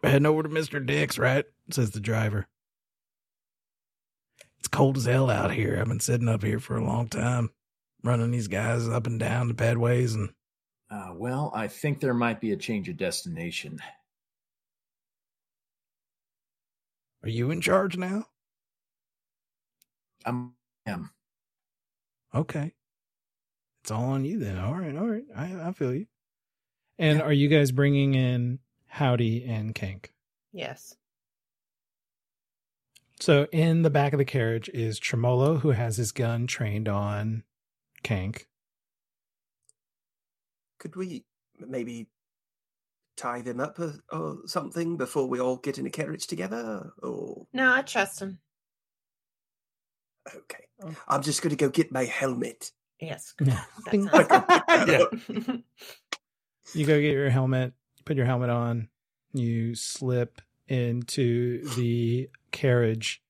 Heading over to Mister Dick's, right? Says the driver. It's cold as hell out here. I've been sitting up here for a long time, running these guys up and down the padways and Uh, well, I think there might be a change of destination. Are you in charge now? I'm am. Okay. It's all on you then. All right, all right. I, I feel you. And are you guys bringing in Howdy and Kank? Yes. So in the back of the carriage is Tremolo, who has his gun trained on Kank. Could we maybe tie them up or, or something before we all get in a carriage together? Or No, I trust him. okay, I'm just going to go get my helmet. Yes. Yeah. That Ding. sounds- Yeah. You go get your helmet, put your helmet on, you slip into the carriage.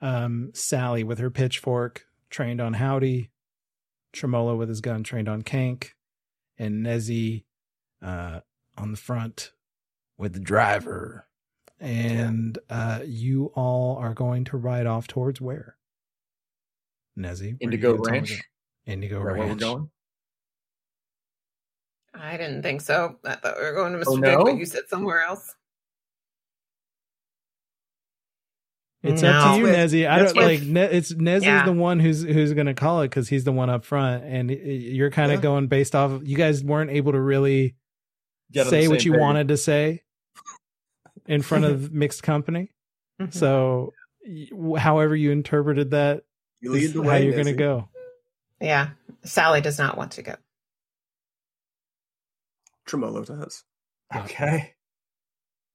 Um, Sallie with her pitchfork trained on Howdy, Tremolo with his gun trained on Kank, and Nezzy uh, on the front with the driver. And uh, you all are going to ride off towards where? Nezzy? Indigo gonna tell me Ranch. Indigo Is that where we're Ranch. going? I didn't think so. I thought we were going to Mr. Oh, Dick, no? but you said somewhere else. It's No. up to you, That's Nezzy. I don't what- like. Ne- it's Nezzy's Yeah. the one who's who's going to call it because he's the one up front, and y- you're kind of Yeah. going based off. You guys weren't able to really Get on the say what you page. wanted to say in front of mixed company. Mhm. So, y- however you interpreted that, you lead the way, how you're going to go. yeah. Sallie does not want to go. Tremolo does. Okay.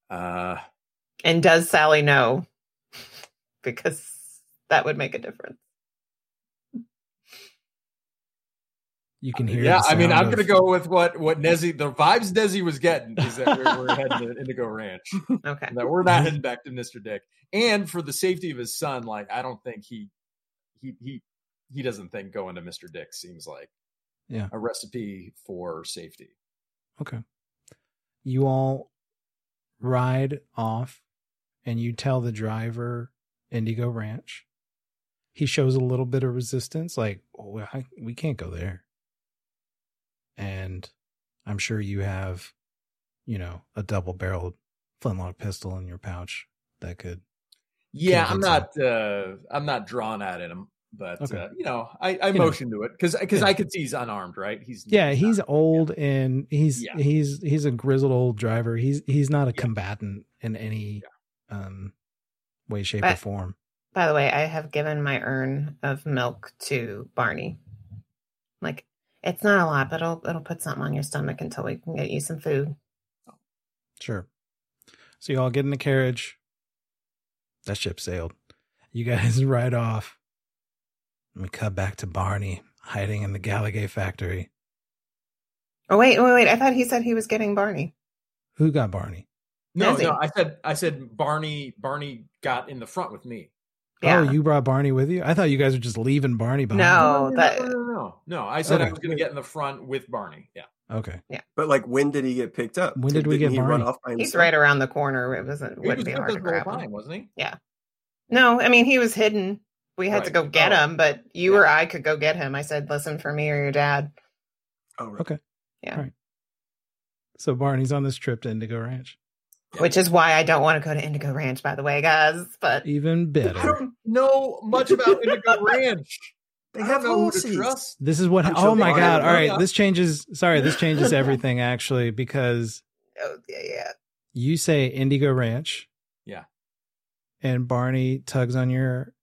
Uh, And does Sallie know? Because that would make a difference. You can hear. yeah, the I mean, I'm of- going to go with what what Nezzy, the vibes Nezzy was getting is that we're, we're heading to Indigo Ranch. Okay. that we're not heading back to Mr. Dick. And for the safety of his son, like I don't think he he he he doesn't think going to Mr. Dick seems like Yeah. a recipe for safety. Okay. You all ride off and you tell the driver Indigo Ranch. He shows a little bit of resistance, like, oh, I, we can't go there. And I'm sure you have, you know, a double barreled flintlock pistol in your pouch that could. Yeah, I'm not. Uh, I'm not drawn at him, but Okay. uh, you know, I, I You know. motion to it because because Yeah. I could see he's unarmed, right? He's Yeah, he's old and he's Yeah. he's he's a grizzled old driver. He's he's not a Yeah. combatant in any um way, shape, or form. By the way, I have given my urn of milk to Barney. Like, it's not a lot, but it'll it'll put something on your stomach until we can get you some food. Sure. So you all get in the carriage. That ship sailed. You guys ride off. And we cut back to Barney hiding in the Gallagher factory. Oh wait, wait, wait! I thought he said he was getting Barney. Who got Barney? no, Desi. no. I said I said Barney Barney got in the front with me. Oh, yeah. Oh, you brought Barney with you? I thought you guys were just leaving Barney behind. No. no, that- no, no, no, no. I said I was going to get in the front with Barney. Yeah. Okay. Yeah. But like, when did he get picked up? When did we Didn't get he run Barney? off by He's himself? right around the corner. It wasn't He wouldn't was be with hard us to the whole grab him. time, wasn't he? Yeah. No, I mean he was hidden. We had to go get Oh. him, but you Yeah. or I could go get him. I said, "Listen for me or your dad." Oh, right. Okay. Yeah. All right. So Barney's on this trip to Indigo Ranch. Which is why I don't want to go to Indigo Ranch, by the way, guys. But Even better. I don't know much about Indigo Ranch. They have don't know who to horses. trust. This is what. I'm oh sure my god! All right, All know right, that. this changes. Sorry, this changes everything actually because oh, yeah, yeah. you say Indigo Ranch. Yeah. And Barney tugs on your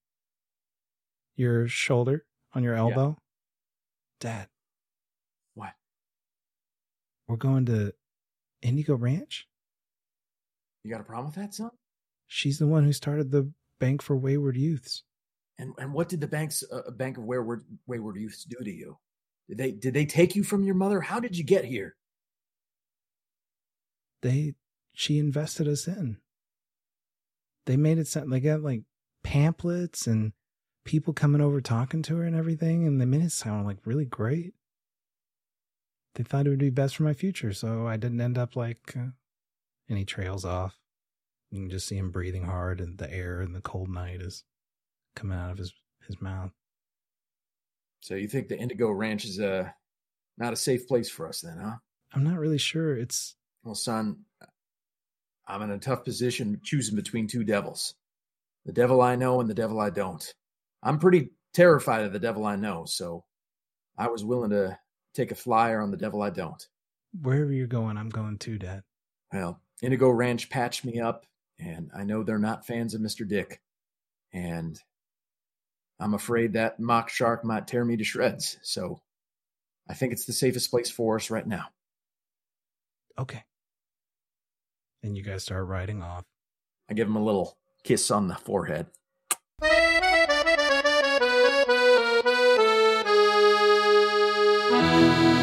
your shoulder, on your elbow. Dad. What? We're going to Indigo Ranch? You got a problem with that, son? She's the one who started the Bank for Wayward Youths. And and what did the banks uh, Bank of Wayward Wayward Youths do to you? Did they did they take you from your mother? How did you get here? They she invested us in. They made it sound they got like pamphlets and people coming over talking to her and everything, and they made it sound like really great. They thought it would be best for my future, so I didn't end up like uh, any trails off. You can just see him breathing hard, and the air and the cold night is coming out of his his mouth. So you think the Indigo Ranch is uh, not a safe place for us then, huh? I'm not really sure. It's Well, son, I'm in a tough position choosing between two devils. The devil I know and the devil I don't. I'm pretty terrified of the devil I know, so I was willing to take a flyer on the devil I don't. wherever you're going, I'm going too, Dad. Well, Indigo Ranch patched me up, and I know they're not fans of Mr. Dick. And I'm afraid that mock shark might tear me to shreds, so I think it's the safest place for us right now. Okay. And you guys start riding off. I give him a little kiss on the forehead.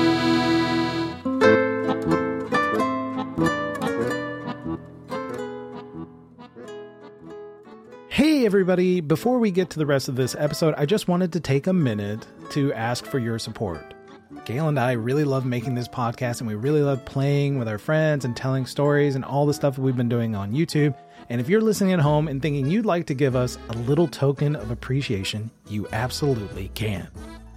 Everybody. Before we get to the rest of this episode, I just wanted to take a minute to ask for your support. Gail and I really love making this podcast, and we really love playing with our friends and telling stories and all the stuff we've been doing on YouTube. And if you're listening at home and thinking you'd like to give us a little token of appreciation, you absolutely can.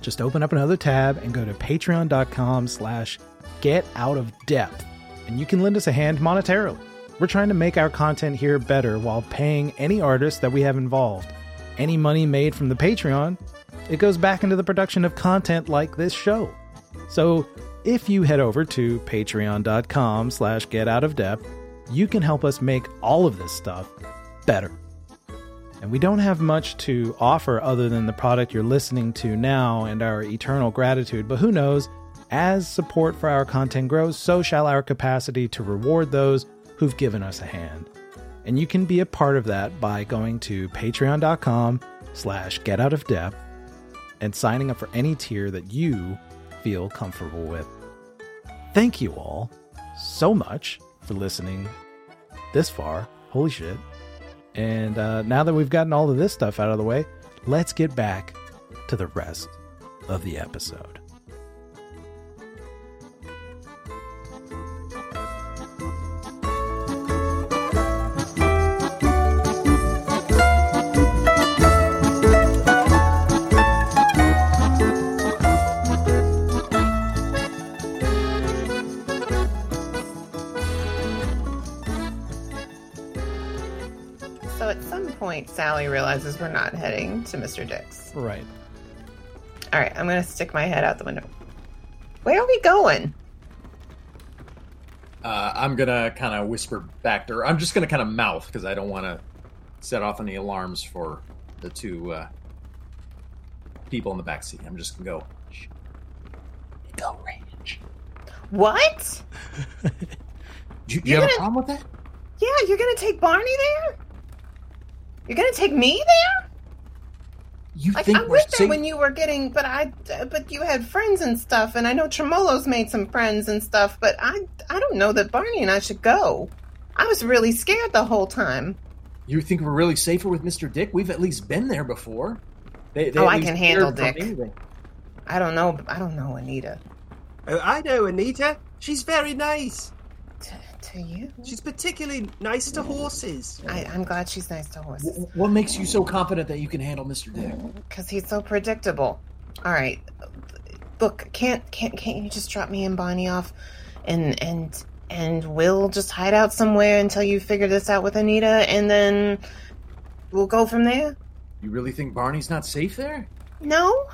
Just open up another tab and go to patreon.com slash get out of depth, and you can lend us a hand monetarily. We're trying to make our content here better while paying any artist that we have involved. Any money made from the Patreon, it goes back into the production of content like this show. So if you head over to patreon.com slash get out of depth, you can help us make all of this stuff better. And we don't have much to offer other than the product you're listening to now and our eternal gratitude, but who knows? As support for our content grows, so shall our capacity to reward those who've given us a hand. And you can be a part of that by going to patreon.com slash get out of depth and signing up for any tier that you feel comfortable with. Thank you all so much for listening this far. Holy shit. And uh, now that we've gotten all of this stuff out of the way, let's get back to the rest of the episode. Point, Sallie realizes we're not heading to Mr. Dick's. Right. All right, I'm gonna stick my head out the window. Where are we going? Uh, I'm gonna kind of whisper back to her. I'm just gonna kind of mouth because I don't want to set off any alarms for the two uh, people in the back seat. I'm just gonna go. "Shh. Go range. What? Do you, do you have a gonna- problem with that? Yeah, you're gonna take Barney there? You're gonna take me there? You Like think I we're was there safe? when you were getting, but I, but you had friends and stuff, and I know Tremolo's made some friends and stuff, but I, I don't know that Barney and I should go. I was really scared the whole time. You think we're really safer with Mr. Dick? We've at least been there before. They, they Oh, I can handle cared Dick. anything. I don't know. I don't know Anita. Oh, I know Anita. She's very nice. To, to you, She's particularly nice to horses. I, I'm glad she's nice to horses Wh- What makes you so confident that you can handle Mr. Dick? because he's so predictable. All right, look, can't can't can't you just drop me and Bonnie off, and and and we'll just hide out somewhere until you figure this out with Anita, and then we'll go from there. You really think Barney's not safe there? No.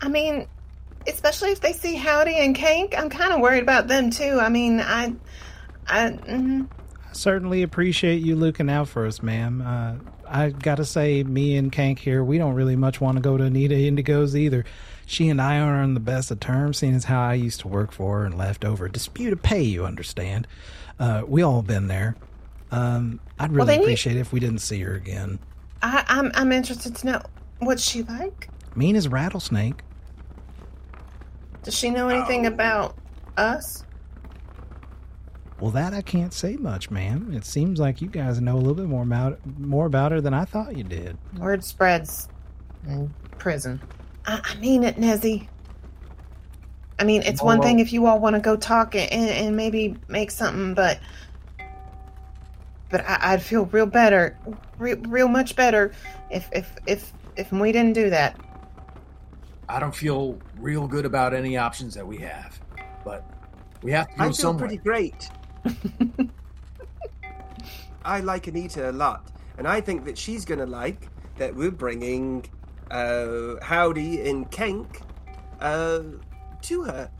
I mean, especially if they see Howdy and Kank, I'm kind of worried about them too. I mean, I, I, mm, I certainly appreciate you looking out for us, ma'am. Uh, I gotta say, me and Kank here, we don't really much want to go to Anita Indigo's either. She and I aren't on the best of terms, seeing as how I used to work for her and left over a dispute of pay, you understand. Uh, we all been there. Um, I'd really you- appreciate it if we didn't see her again. I, I'm, I'm interested to know what's she like. Mean as rattlesnake. Does she know anything oh. about us? Well, that I can't say much, ma'am. It seems like you guys know a little bit more about more about her than I thought you did. Word spreads in prison. I, I mean it, Nezzy. I mean, it's one Oh, thing if you all want to go talk and, and maybe make something, but but I, I'd feel real better, real, real much better if if if if we didn't do that. I don't feel real good about any options that we have, but we have to go I go feel somewhere. pretty great. I like Anita a lot, and I think that she's gonna like that we're bringing uh, Howdy and Kenk uh, to her,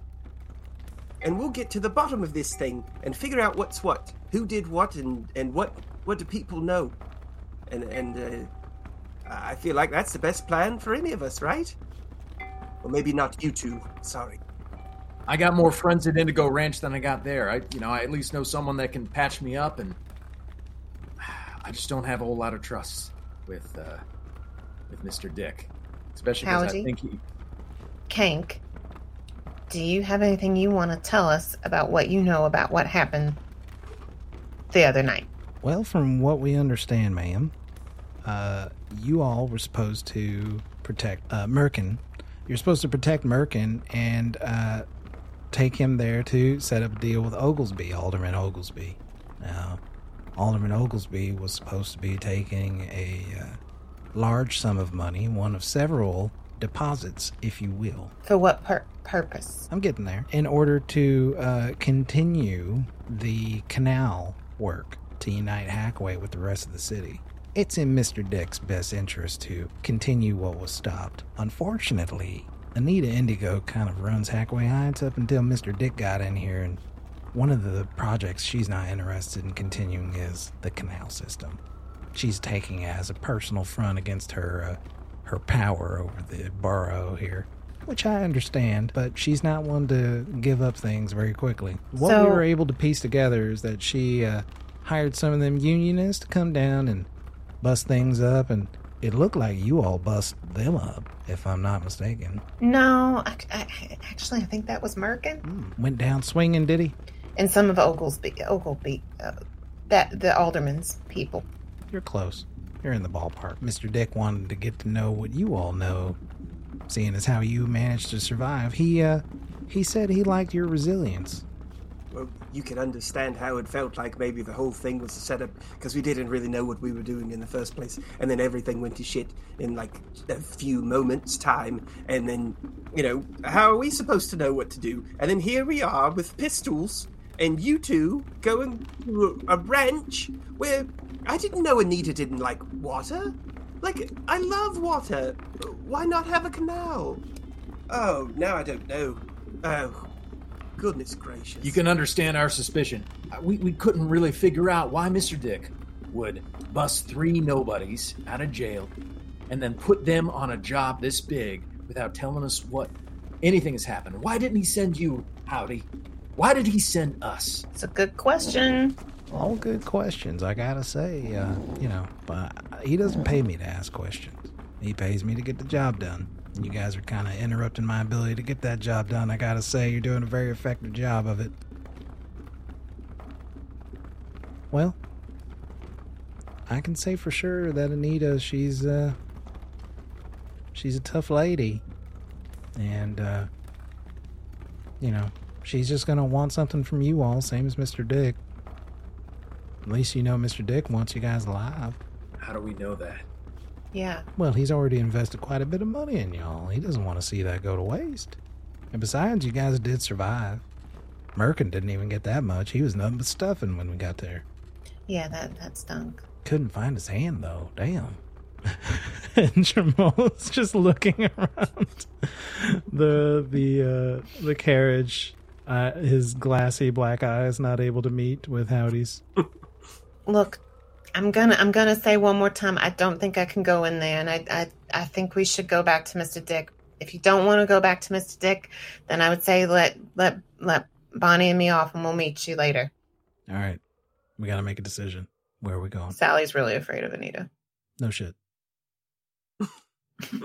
and we'll get to the bottom of this thing and figure out what's what, who did what, and and what what do people know, and and uh, I feel like that's the best plan for any of us, right? Or maybe not you two. Sorry. I got more friends at Indigo Ranch than I got there. I, you know, I at least know someone that can patch me up, and I just don't have a whole lot of trust with uh, with Mister Dick, especially because I think he. Kank, do you have anything you want to tell us about what you know about what happened the other night? Well, from what we understand, ma'am, uh, you all were supposed to protect uh, Merkin. You're supposed to protect Merkin and uh, take him there to set up a deal with Oglesby, Alderman Oglesby. Now, Alderman Oglesby was supposed to be taking a uh, large sum of money, one of several deposits, if you will. For what pur- purpose? I'm getting there. In order to uh, continue the canal work to unite Hackaway with the rest of the city. It's in Mr. Dick's best interest to continue what was stopped. Unfortunately, Anita Indigo kind of runs Hackaway Heights up until Mr. Dick got in here, and one of the projects she's not interested in continuing is the canal system. She's taking it as a personal front against her uh, her power over the borough here which I understand, but she's not one to give up things very quickly. What So- we were able to piece together is that she uh, hired some of them unionists to come down and bust things up, and it looked like you all bust them up, if I'm not mistaken. No, I, I, actually, I think that was Merkin Hmm, Went down swinging, did he? and some of Oglesby, Ogleby, uh, that the alderman's people. You're close. You're in the ballpark. Mr. Dick wanted to get to know what you all know, seeing as how you managed to survive. He uh he said he liked your resilience. Well, you can understand how it felt like maybe the whole thing was a setup because we didn't really know what we were doing in the first place, and then everything went to shit in like a few moments' time, and then you know how are we supposed to know what to do? And then here we are with pistols and you two going to a ranch where I didn't know Anita didn't like water. Like, I love water. Why not have a canal? Oh, now I don't know. Oh, goodness gracious. You can understand our suspicion. Uh, We, we couldn't really figure out why Mr. Dick would bust three nobodies out of jail and then put them on a job this big without telling us what anything has happened. Why didn't he send you, Howdy? Why did he send us? It's a good question. All good questions, I gotta say. Uh, you know, but he doesn't pay me to ask questions. He pays me to get the job done. You guys are kind of interrupting my ability to get that job done. I gotta say, you're doing a very effective job of it. Well, I can say for sure that Anita, she's uh, she's a tough lady, and uh, you know, she's just gonna want something from you all, same as Mister Dick. At least you know Mr. Dick wants you guys alive. How do we know that? Yeah. Well, he's already invested quite a bit of money in y'all. He doesn't want to see that go to waste. And besides, you guys did survive. Merkin didn't even get that much. He was nothing but stuffing when we got there. Yeah, that that stunk. Couldn't find his hand though. Damn. and Jamal's just looking around the the uh, the carriage. Uh, his glassy black eyes not able to meet with Howdy's. Look, I'm gonna I'm gonna say one more time. I don't think I can go in there, and I I I think we should go back to Mr. Dick. If you don't want to go back to Mr. Dick, then I would say let let let Bonnie and me off, and we'll meet you later. All right, we got to make a decision. Where are we going? Sallie's really afraid of Anita. No shit.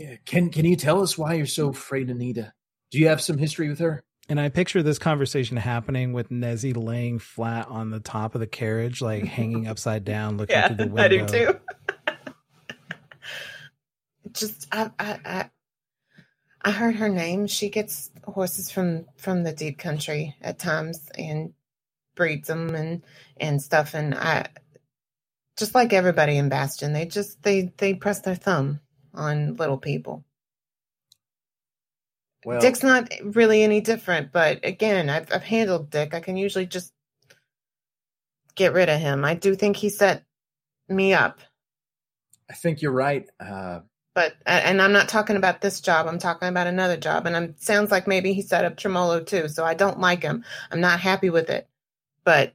Yeah, can can you tell us why you're so afraid, Anita? Do you have some history with her? And I picture this conversation happening with Nezzy laying flat on the top of the carriage, like hanging upside down, looking yeah, through the window. I do too. Just I I I I heard her name. She gets horses from from the deep country at times and breeds them and and stuff. And I just like everybody in Bastion, they just they they press their thumb on little people. Well, Dick's not really any different, but again, I've I've handled Dick. I can usually just get rid of him. I do think he set me up, I think you're right. Uh, but and I'm not talking about this job. I'm talking about another job, and I'm sounds like maybe he set up Tremolo too. So I don't like him. I'm not happy with it, but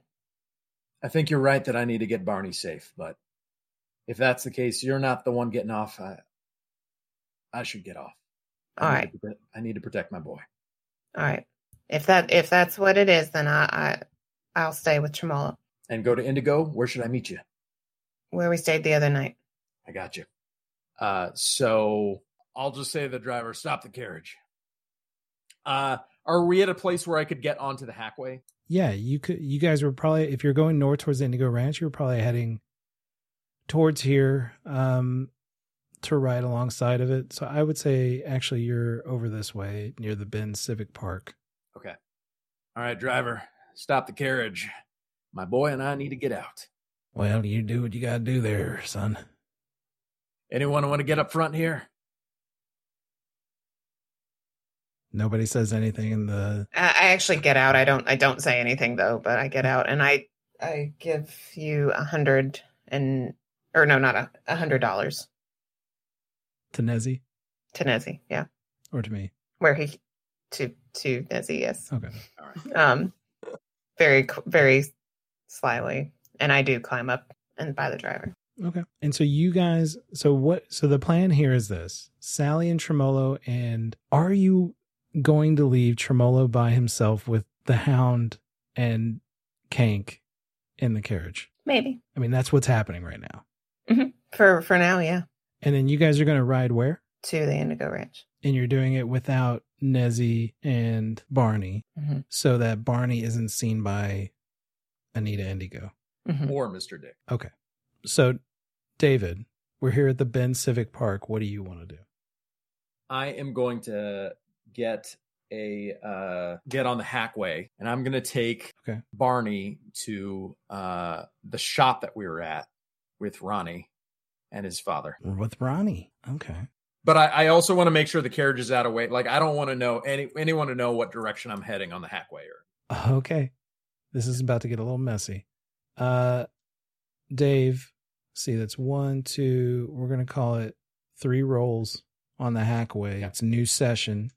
I think you're right that I need to get Barney safe. But if that's the case, you're not the one getting off. I, I should get off. I all need right, to prote- I need to protect my boy. all right. If that if that's what it is, then I, I I'll stay with Tremolo, And go to Indigo. Where should I meet you? where we stayed the other night. I got you. Uh, so I'll just say to the driver, stop the carriage. Uh, are we at a place where I could get onto the hackway? Yeah, you could. You guys were probably, if you're going north towards Indigo Ranch, you were probably heading towards here um, to ride alongside of it. So I would say, actually, you're over this way near the Bend Civic Park. Okay. All right, driver, stop the carriage. My boy and I need to get out. Well, you do what you got to do there, son. Anyone want to get up front here? Nobody says anything in the. I I actually get out. I don't. I don't say anything though, but I get out and I I give you a hundred and or no, not a a hundred dollars To Nezzy to Nezzy. Yeah, or to me? where he to to Nezzy. Yes. Okay. All right. Um, very very slyly, and I do climb up and by the driver. Okay. And so you guys, so what, so the plan here is this Sallie and Tremolo, and are you going to leave Tremolo by himself with the hound and Kank in the carriage? Maybe I mean, that's what's happening right now. for for now. Yeah, And then you guys are going to ride where? to the Indigo Ranch. And you're doing it without Nezzy and Barney Mhm. so that Barney isn't seen by Anita Indigo. Mhm. Or Mr. Dick. Okay. So, David, we're here at the Bend Civic Park. What do you want to do? I am going to get a uh get on the hackway and I'm gonna take Okay. Barney to uh the shop that we were at with Ronnie and his father. We're with Ronnie. Okay. but I, I also want to make sure the carriage is out of way. Like I don't want to know any anyone to know what direction I'm heading on the hackway. Or Okay. This is about to get a little messy. Uh Dave, see that's one, two, we're gonna call it three rolls on the hackway. Yeah. It's a new session.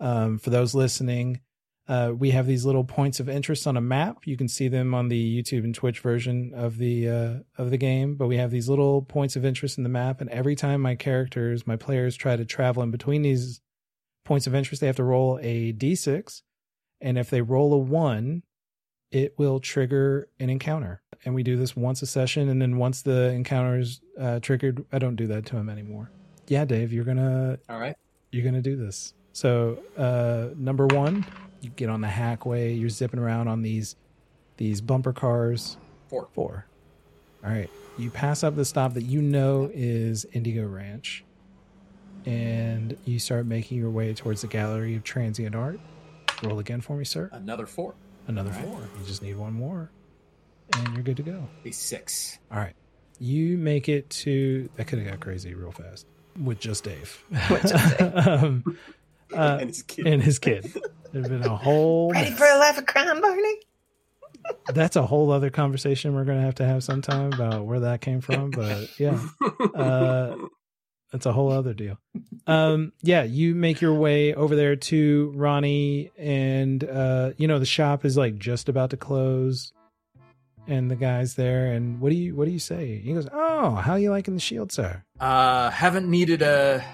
Um, for those listening, uh, we have these little points of interest on a map. You can see them on the YouTube and Twitch version of the uh, of the game. But we have these little points of interest in the map, and every time my characters, my players, try to travel in between these points of interest, they have to roll a d6, and if they roll a one, it will trigger an encounter. And we do this once a session, and then once the encounter is uh, triggered, I don't do that to him anymore. Yeah, Dave, you're gonna all right. you're gonna do this. So, uh, number one, you get on the hackway. You're zipping around on these these bumper cars. Four. Four. All right. You pass up the stop that you know is Indigo Ranch, and you start making your way towards the Gallery of Transient Art. Roll again for me, sir. Another four. Another right. four. You just need one more, and you're good to go. A six. All right. You make it to. That could have got crazy real fast with just Dave. With just Dave. um, uh, and his kid. and his kid. There's been a whole. Ready for a life of crime, Barney? That's a whole other conversation we're gonna have to have sometime about where that came from. But yeah, uh, that's a whole other deal. Um, yeah, you make your way over there to Ronnie, and uh, you know the shop is like just about to close, and the guy's there. And what do you what do you say? He goes, "Oh, how are you liking the shield, sir?" Uh, haven't needed a,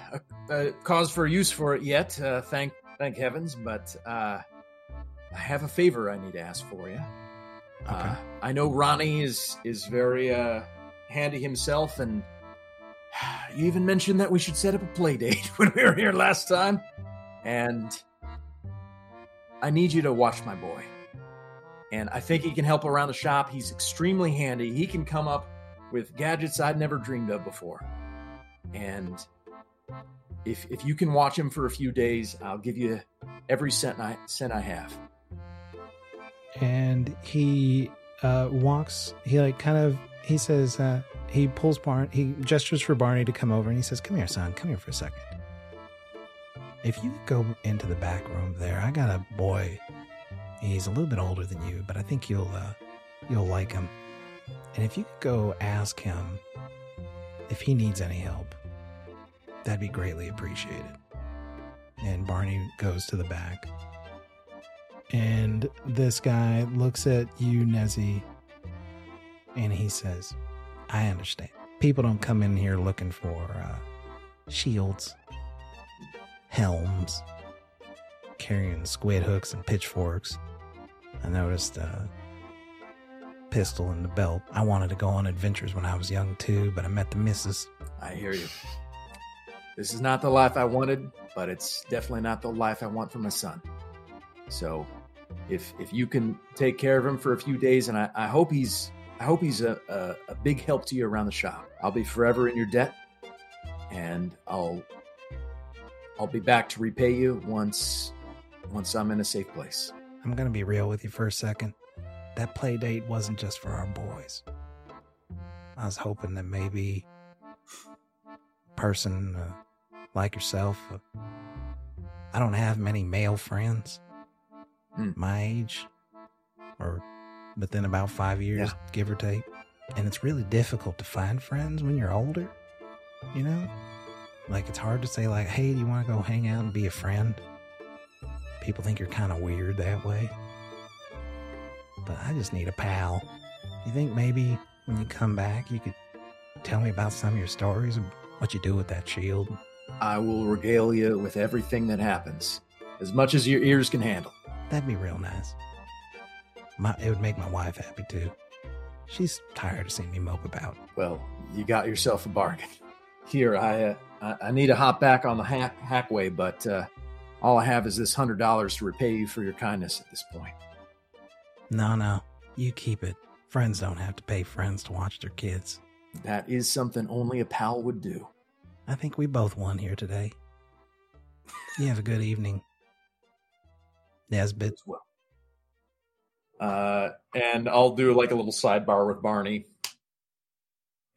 a, a cause for use for it yet. Uh, thank thank heavens, but uh, I have a favor I need to ask for you. Uh, I know Ronnie is is very uh, handy himself, and you even mentioned that we should set up a play date when we were here last time. And I need you to watch my boy. And I think he can help around the shop. He's extremely handy. He can come up with gadgets I'd never dreamed of before. And if if you can watch him for a few days, I'll give you every cent I cent I have. and he uh walks he like kind of he says uh he pulls barn he gestures for barney to come over and he says come here son come here for a second if you go into the back room there i got a boy he's a little bit older than you but i think you'll uh you'll like him and if you could go ask him if he needs any help that'd be greatly appreciated and barney goes to the back and this guy looks at you, Nezzy, and he says, I understand. People don't come in here looking for uh, shields, helms, carrying squid hooks and pitchforks. I noticed a pistol in the belt. I wanted to go on adventures when I was young too, but I met the missus. I hear you. This is not the life I wanted, but it's definitely not the life I want for my son. So, if if you can take care of him for a few days, and I, I hope he's I hope he's a, a, a big help to you around the shop. I'll be forever in your debt, and I'll I'll be back to repay you once once I'm in a safe place. I'm going to be real with you for a second. That play date wasn't just for our boys. I was hoping that maybe a person uh, like yourself, uh, I don't have many male friends Hmm. my age or within about five years, Yeah. give or take. And it's really difficult to find friends when you're older, you know? Like, it's hard to say, like, hey, do you want to go hang out and be a friend? People think you're kind of weird that way. But I just need a pal. You think maybe when you come back, you could tell me about some of your stories and what you do with that shield? I will regale you with everything that happens, as much as your ears can handle. That'd be real nice. My, it would make my wife happy too. She's tired of seeing me mope about. Well, you got yourself a bargain. Here, I uh, I, need to hop back on the hack, hackway, but uh, all I have is this hundred dollars to repay you for your kindness at this point. No, no, you keep it. Friends don't have to pay friends to watch their kids. That is something only a pal would do. I think we both won here today. You have a good evening. Nezbit. as well. Uh, and I'll do like a little sidebar with Barney.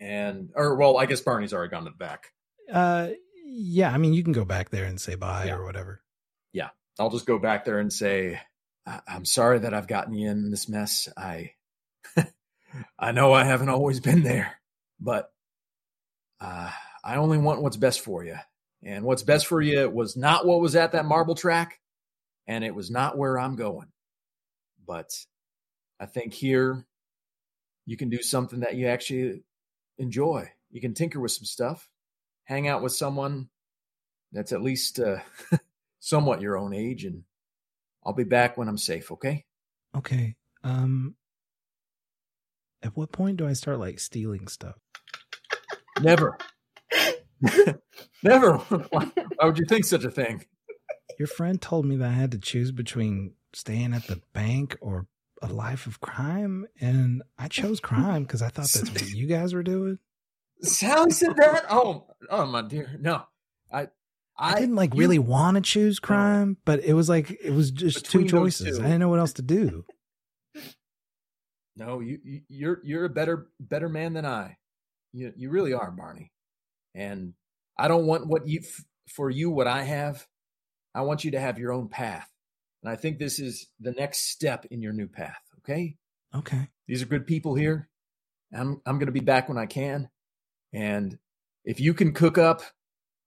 And, or well, I guess Barney's already gone to the back. Uh, Yeah, I mean, you can go back there and say bye Yeah. or whatever. I'll just go back there and say, I- I'm sorry that I've gotten you in this mess. I, I know I haven't always been there, but uh, I only want what's best for you. And what's best for you was not what was at that marble track, and it was not where I'm going. But I think here you can do something that you actually enjoy. You can tinker with some stuff, hang out with someone that's at least uh, somewhat your own age, and I'll be back when I'm safe, okay? Okay. Um, at what point do I start like stealing stuff? Never. Never. Why would you think such a thing? Your friend told me that I had to choose between staying at the bank or a life of crime, and I chose crime because I thought that's what you guys were doing. Sallie said that? Oh, oh my dear. No. I I, didn't like you- really want to choose crime, but it was like it was just two choices. two. I didn't know what else to do. No, you, you you're you're a better better man than I. You you really are, Barney. And I don't want what you for you what I have. I want you to have your own path. And I think this is the next step in your new path, okay? Okay. These are good people here. I'm I'm going to be back when I can. And if you can cook up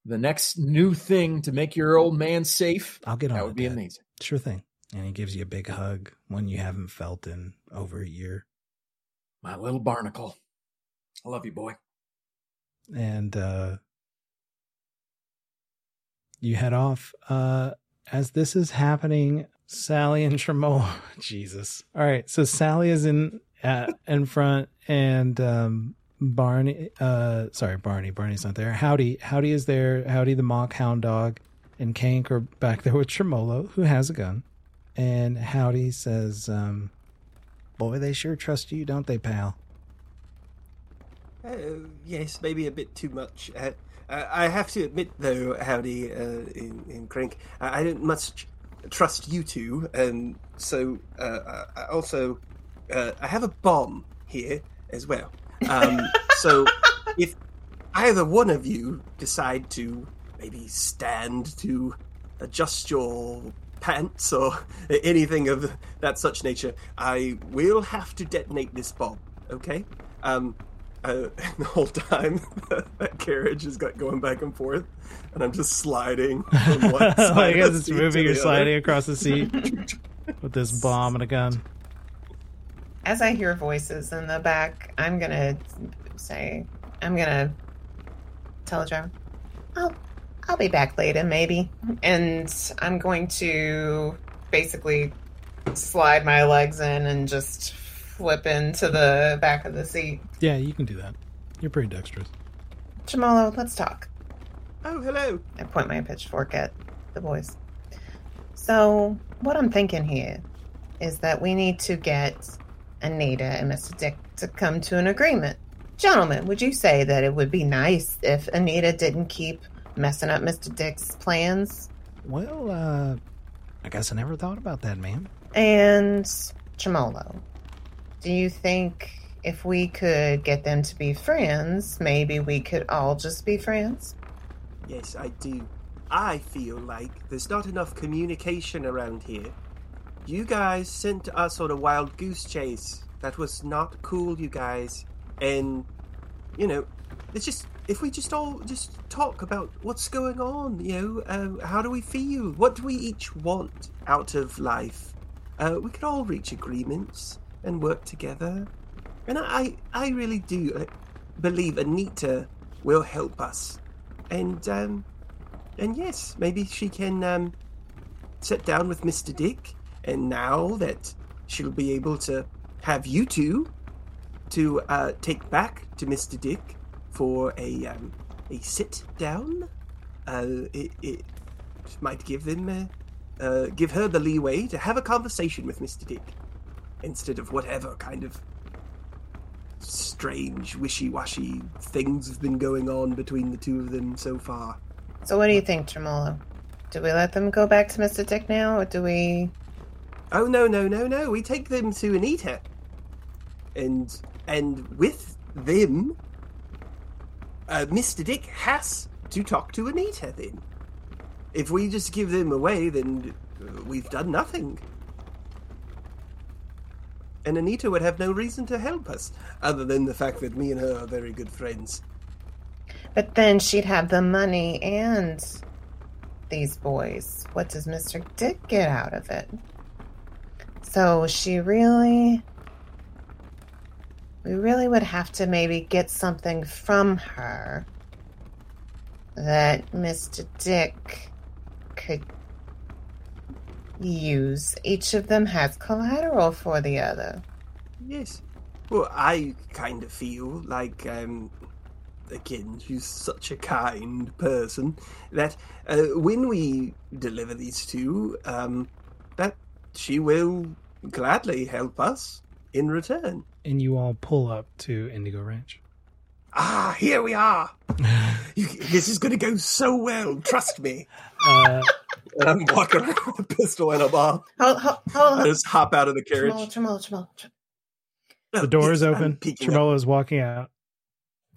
the next new thing to make your old man safe, I'll get on that it, would be amazing. Sure thing. And he gives you a big hug, one you haven't felt in over a year. My little barnacle. I love you, boy. and uh you head off uh as this is happening sallie and tremolo jesus all right so sally is in uh, in front and um barney uh sorry barney barney's not there howdy howdy is there howdy the mock hound dog and kank are back there with tremolo who has a gun and howdy says um boy they sure trust you don't they pal Uh, yes, maybe a bit too much. Uh, I have to admit, though, Howdy uh, in, in Crink, I don't much trust you two. Um, so uh, I also uh, I have a bomb here as well. Um, so if either one of you decide to maybe stand to adjust your pants or anything of that such nature, I will have to detonate this bomb. Okay. Um, uh, the whole time that carriage has got going back and forth, and I'm just sliding from one side like of as the it's seat moving, you're sliding other. across the seat with this bomb and a gun. As I hear voices in the back, I'm gonna say, I'm gonna tell the driver, "I'll, I'll be back later, maybe." And I'm going to basically slide my legs in and just flip into the back of the seat. Yeah, you can do that. You're pretty dexterous. Jamalo, let's talk. Oh, hello. I point my pitchfork at the boys. So, what I'm thinking here is that we need to get Anita and Mr. Dick to come to an agreement. Gentlemen, would you say that it would be nice if Anita didn't keep messing up Mr. Dick's plans? Well, uh, I guess I never thought about that, ma'am. And Tremolo, do you think if we could get them to be friends, maybe we could all just be friends? Yes, I do. I feel like there's not enough communication around here. You guys sent us on a wild goose chase. That was not cool, you guys. And, you know, it's just, if we just all just talk about what's going on, you know, uh, how do we feel? What do we each want out of life? Uh, we could all reach agreements and work together. And I, I really do uh, believe Anita will help us. And, um, and yes, maybe she can um, sit down with Mr. Dick. And now that she'll be able to have you two to uh, take back to Mr. Dick for a um, a sit down, uh, it, it might give them uh, uh, give her the leeway to have a conversation with Mr. Dick instead of whatever kind of strange, wishy-washy things have been going on between the two of them so far. So, what do you think, Tremolo? Do we let them go back to Mr. Dick now, or do we? Oh no no no no! We take them to Anita, and and with them, uh, Mr. Dick has to talk to Anita then. If we just give them away, then uh, we've done nothing. And Anita would have no reason to help us, other than the fact that me and her are very good friends. But then she'd have the money and these boys. What does Mr. Dick get out of it? So she really. We really would have to maybe get something from her that Mr. Dick could use. Each of them has collateral for the other. Yes. Well, I kind of feel like, um, again, she's such a kind person that uh, when we deliver these two, um, that she will gladly help us in return. And you all pull up to Indigo Ranch. Ah, here we are. You, this is going to go so well. Trust me. Uh, And I'm walking around with a pistol and a bomb. Hold, hold, hold, I just hop out of the carriage. Tremolo, tremolo, tremolo, tremolo. the door is open. peeking. Tremolo is walking out.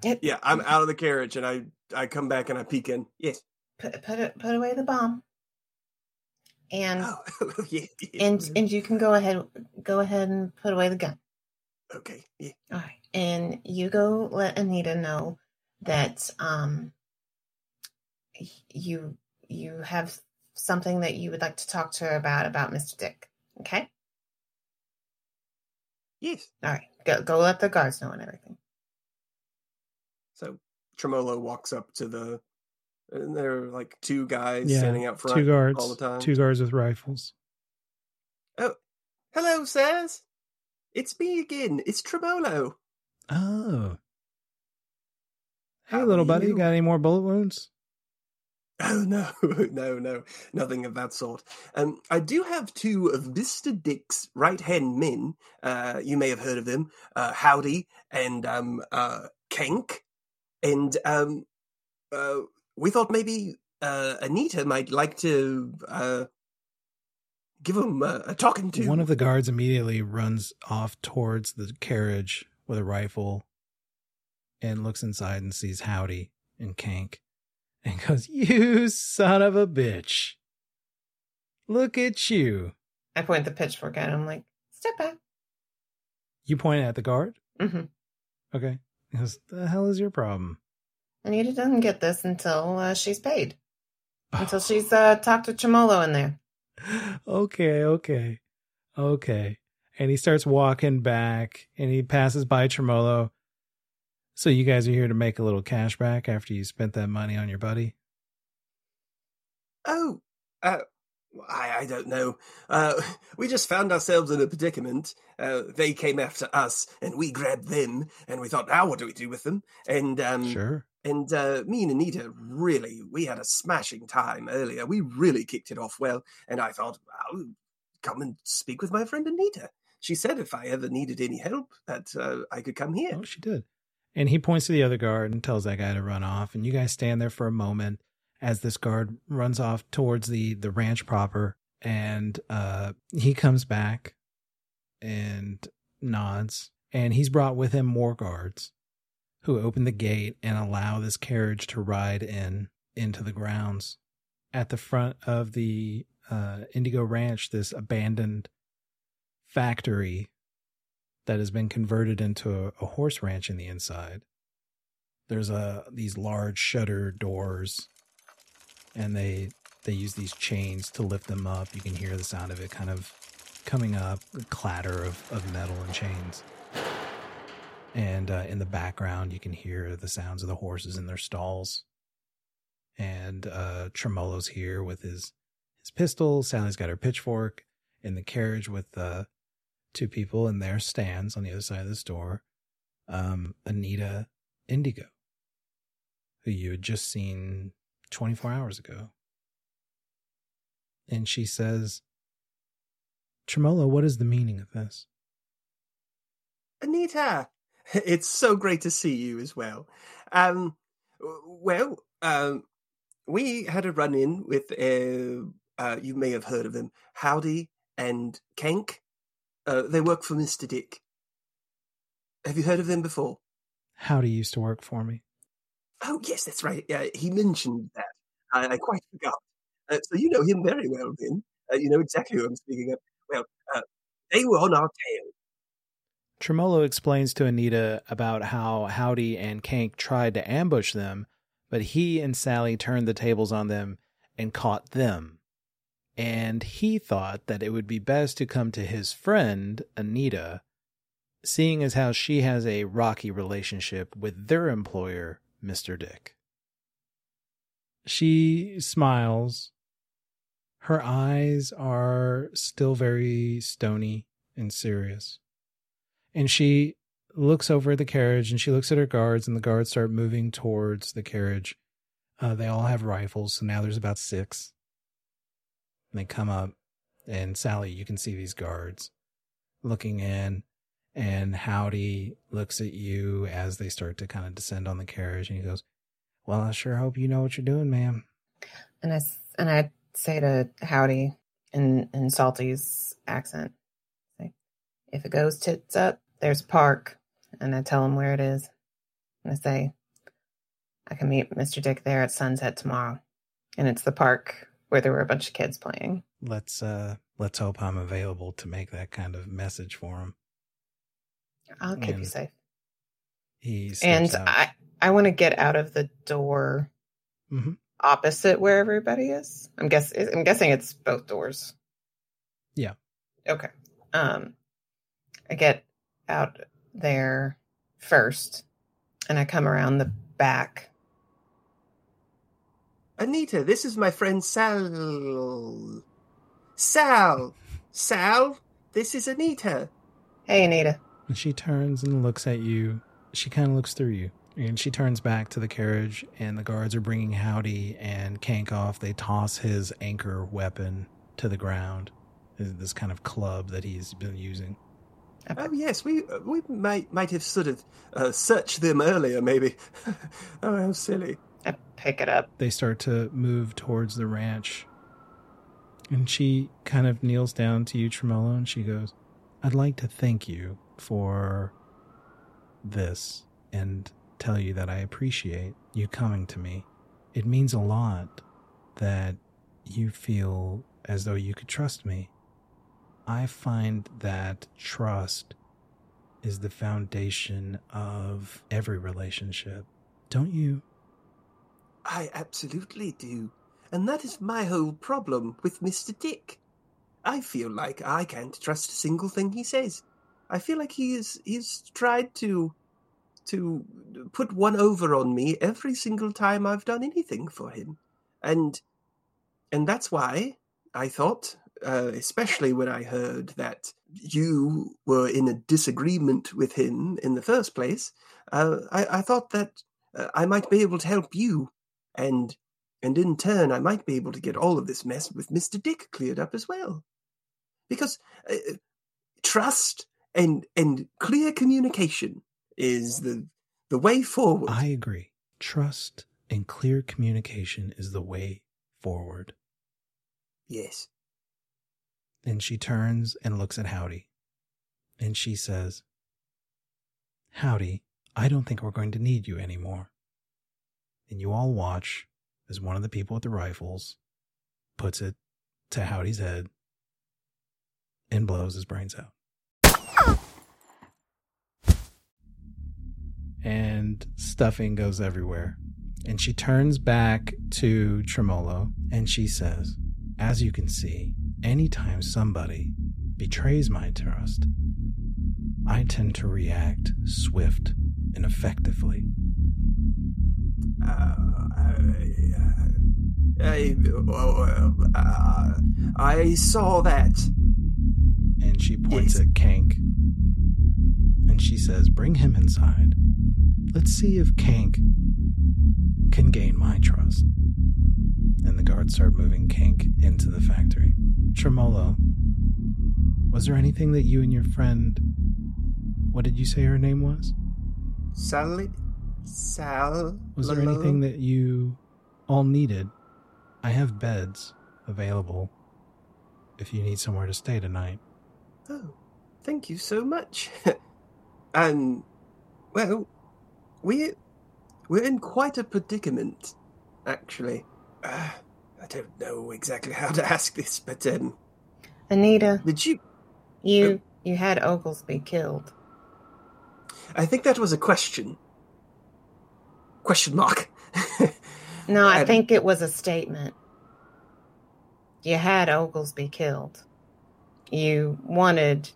Yeah, I'm out of the carriage and I I come back and I peek in. Yes. Put, put, put away the bomb. And Oh, yeah, yeah. and and you can go ahead go ahead and put away the gun. okay. Yeah. All right. And you go let Anita know that um you you have something that you would like to talk to her about about Mr. Dick. Okay? Yes. All right. Go go let the guards know and everything. So Tremolo walks up to the and there are like two guys Yeah, standing out front Two guards. all the time. Two guards with rifles. Oh, hello, sirs. It's me again. It's Tremolo. Oh. Hey, How little buddy, you? got any more bullet wounds? Oh no, no, no, nothing of that sort. Um, I do have two of Mister Dick's right-hand men. Uh, you may have heard of them, uh, Howdy and um, uh, Kenk. And um, uh, we thought maybe uh, Anita might like to uh, give him a, a talking to. One of the guards immediately runs off towards the carriage with a rifle and looks inside and sees Howdy and Kank and goes, You son of a bitch. Look at you. I point the pitchfork at him like, step back. You point at the guard? hmm Okay. He goes, The hell is your problem? Anita doesn't get this until uh, she's paid. Until she's uh, talked to Tremolo in there. okay, okay, okay. And he starts walking back and he passes by Tremolo. So you guys are here to make a little cash back after you spent that money on your buddy? Oh, uh, I, I don't know. Uh, we just found ourselves in a predicament. Uh, they came after us, and we grabbed them, and we thought, now what do we do with them? And um, Sure. And uh, me and Anita really, we had a smashing time earlier. We really kicked it off well, and I thought, I'll come and speak with my friend Anita. She said if I ever needed any help, that uh, I could come here. Oh, she did. And he points to the other guard and tells that guy to run off. And you guys stand there for a moment as this guard runs off towards the the ranch proper. And uh, he comes back and nods. And he's brought with him more guards who open the gate and allow this carriage to ride in into the grounds. At the front of the uh, Indigo Ranch, this abandoned factory that has been converted into a, a horse ranch in the inside. There's a these large shutter doors, and they they use these chains to lift them up. You can hear the sound of it kind of coming up, the clatter of, of metal and chains. And uh, in the background, you can hear the sounds of the horses in their stalls. And uh, Tremolo's here with his his pistol. Sallie's got her pitchfork in the carriage with uh, two people in their stands on the other side of the door. Um, Anita Indigo, who you had just seen 24 hours ago. And she says, Tremolo, what is the meaning of this? Anita, it's so great to see you as well. Um, well, um, we had a run in with, uh, uh, you may have heard of them, Howdy and Kenk. Uh, they work for Mr. Dick. Have you heard of them before? Howdy used to work for me. Oh, yes, that's right. Yeah, he mentioned that. I, I quite forgot. Uh, so you know him very well, then. Uh, you know exactly who I'm speaking of. Well, uh, they were on our tail. Tremolo explains to Anita about how Howdy and Kank tried to ambush them, but he and Sallie turned the tables on them and caught them. And he thought that it would be best to come to his friend, Anita, seeing as how she has a rocky relationship with their employer, Mr. Dick. She smiles. Her eyes are still very stony and serious. And she looks over at the carriage and she looks at her guards, and the guards start moving towards the carriage. Uh, they all have rifles, so now there's about six. And they come up, and Sallie, you can see these guards looking in, and Howdy looks at you as they start to kind of descend on the carriage, and he goes, "Well, I sure hope you know what you're doing, ma'am." And I and I say to Howdy in in Salty's accent, "If it goes tits up, there's a park." And I tell him where it is. And I say, "I can meet Mr. Dick there at sunset tomorrow." And it's the park where there were a bunch of kids playing. Let's uh, let's hope I'm available to make that kind of message for him. I'll keep And you safe. He And out. I I want to get out of the door Mhm. opposite where everybody is. I'm guess I'm guessing it's both doors. Yeah. Okay. Um, I get out there first, and I come around the back. Anita, this is my friend Sal. Sal! Sal, this is Anita. Hey, Anita. And she turns and looks at you. She kind of looks through you. And she turns back to the carriage, and the guards are bringing Howdy and Kank off. They toss his anchor weapon to the ground, this this kind of club that he's been using. Oh yes, we uh, we might might have sort of uh, searched them earlier, maybe. oh, how silly! I pick it up. They start to move towards the ranch. And she kind of kneels down to you, Tremolo, and she goes, I'd like to thank you for this and tell you that I appreciate you coming to me. It means a lot that you feel as though you could trust me. I find that trust is the foundation of every relationship. Don't you? I absolutely do, and that is my whole problem with Mister Dick. I feel like I can't trust a single thing he says. I feel like he is he's tried to to put one over on me every single time I've done anything for him, and and that's why I thought, uh, especially when I heard that you were in a disagreement with him in the first place, uh, I, I thought that uh, I might be able to help you, and and in turn I might be able to get all of this mess with Mister Dick cleared up as well, because uh, trust and and clear communication is the the way forward. I agree. Trust and clear communication is the way forward. yes. And she turns and looks at Howdy. And she says, Howdy, I don't think we're going to need you anymore. And you all watch as one of the people with the rifles puts it to Howdy's head and blows his brains out. And stuffing goes everywhere. And she turns back to Tremolo and she says, As you can see, anytime somebody betrays my trust, I tend to react swift and effectively. Uh, I, uh, I saw that. And she points Yes. at Kank. And she says, Bring him inside. Let's see if Kank can gain my trust. And the guards start moving Kank into the factory. Tremolo, was there anything that you and your friend. What did you say her name was? Sallie? Sal? Was there anything that you all needed? I have beds available if you need somewhere to stay tonight. Oh, thank you so much. and, well, we we're in quite a predicament, actually. Uh, I don't know exactly how to ask this, but um, Anita, did you? you you had Oglesby killed. I think that was a question. Question mark. No, I think it was a statement. You had Oglesby killed. You wanted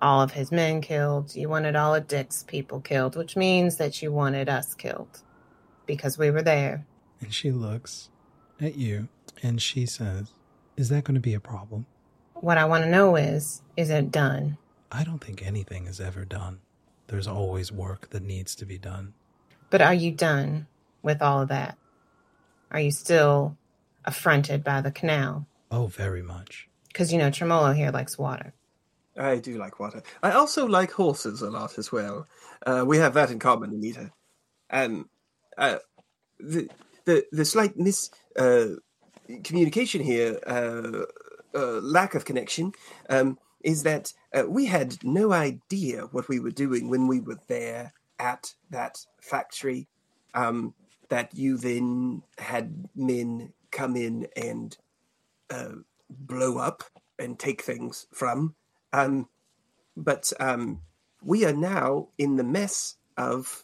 all of his men killed. You wanted all of Dick's people killed, which means that you wanted us killed because we were there. And she looks at you and she says, Is that going to be a problem? What I want to know is, is it done? I don't think anything is ever done. There's always work that needs to be done. But are you done with all of that? Are you still affronted by the canal? Oh, very much. Because you know Tremolo here likes water. I do like water. I also like horses a lot as well. Uh, we have that in common, Anita. And uh, the the the slight mis uh, communication here, uh, uh, lack of connection, um, is that uh, we had no idea what we were doing when we were there at that factory. Um, that you then had men come in and uh, blow up and take things from. Um, but um, we are now in the mess of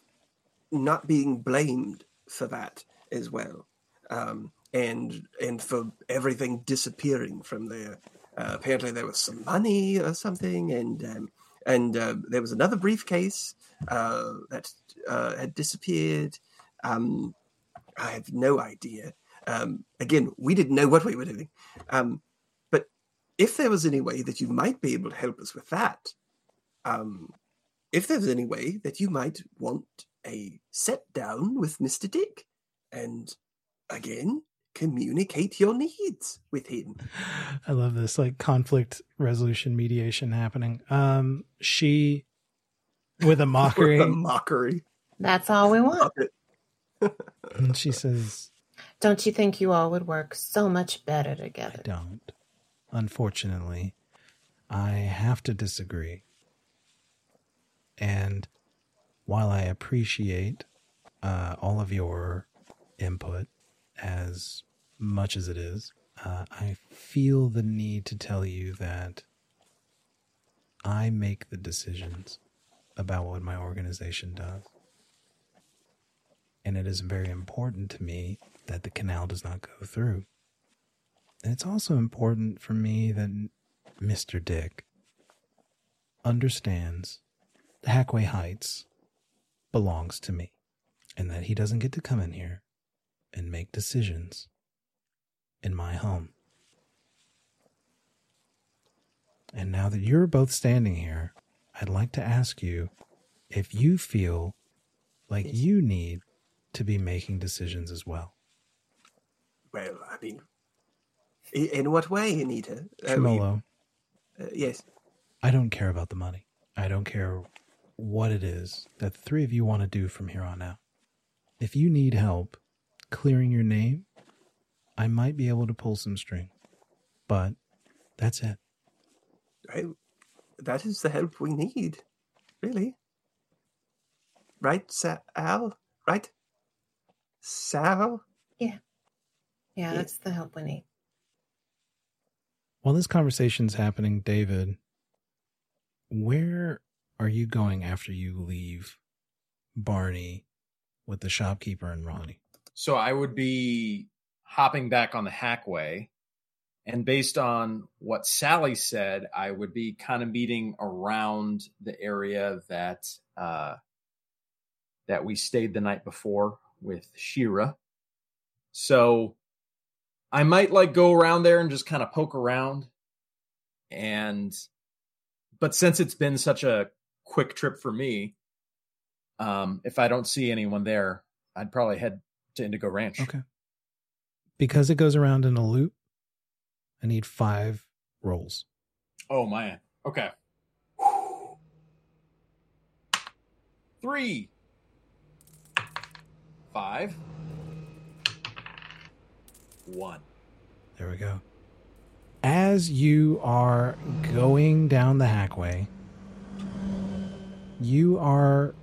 not being blamed for that as well, um, and and for everything disappearing from there. Uh, apparently, there was some money or something, and um, and uh, there was another briefcase uh, that uh, had disappeared. Um, I have no idea. Um, again, we didn't know what we were doing. Um, but if there was any way that you might be able to help us with that, um, if there's any way that you might want a set down with Mr. Dick and again communicate your needs with him. I love this like conflict resolution mediation happening. Um, she with a mockery, a mockery. That's all we want. And she says, Don't you think you all would work so much better together?" I together? don't. Unfortunately, I have to disagree. And while I appreciate uh, all of your input as much as it is, uh, I feel the need to tell you that I make the decisions about what my organization does. And it is very important to me that the canal does not go through. And it's also important for me that Mr. Dick understands Hackway Heights belongs to me and that he doesn't get to come in here and make decisions in my home. And now that you're both standing here, I'd like to ask you if you feel like you need to be making decisions as well. Well, I mean, in what way, Anita? Uh, Tremolo, uh, yes. I don't care about the money. I don't care what it is that the three of you want to do from here on out. If you need help clearing your name, I might be able to pull some string. But that's it. Right? That is the help we need, really. Right, Sal? Right? Sal? Yeah. Yeah, that's the help we need. While this conversation's happening, David, where are you going after you leave Barney with the shopkeeper and Ronnie? So I would be hopping back on the hackway. And based on what Sallie said, I would be kind of meeting around the area that uh, that we stayed the night before with Shira. So I might like go around there and just kind of poke around. And but since it's been such a quick trip for me, um, if I don't see anyone there, I'd probably head to Indigo Ranch. Okay. Because it goes around in a loop, I need five rolls. Oh man. Okay. Three. Five. One. There we go. As you are going down the hackway, you are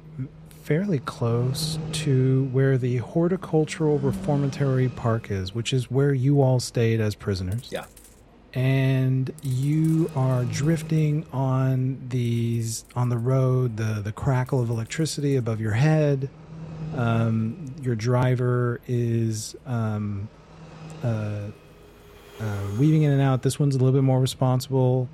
fairly close to where the Horticultural Reformatory Park is, which is where you all stayed as prisoners. Yeah. And you are drifting on these on the road, the the crackle of electricity above your head. Um, your driver is um, uh, uh, weaving in and out. This one's a little bit more responsible.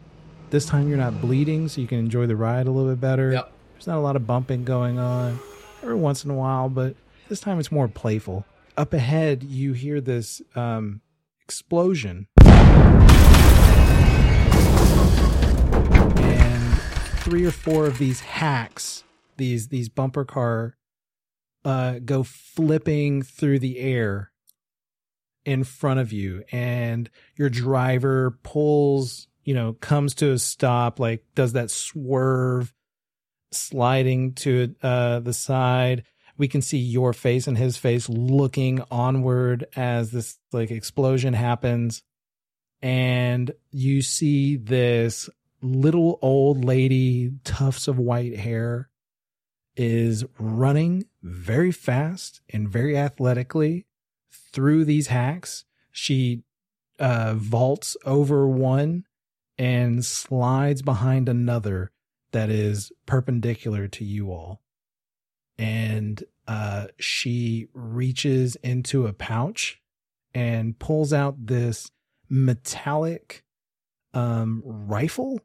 This time you're not bleeding, so you can enjoy the ride a little bit better. Yep. There's not a lot of bumping going on every once in a while, but this time it's more playful. Up ahead, you hear this um, explosion. And three or four of these hacks, these these bumper car, uh, go flipping through the air in front of you, and your driver pulls, you know, comes to a stop, like does that swerve sliding to uh, the side. We can see your face and his face looking onward as this like explosion happens. And you see this little old lady, tufts of white hair, is running very fast and very athletically through these hacks. She uh, vaults over one and slides behind another that is perpendicular to you all. And uh, she reaches into a pouch and pulls out this metallic um, rifle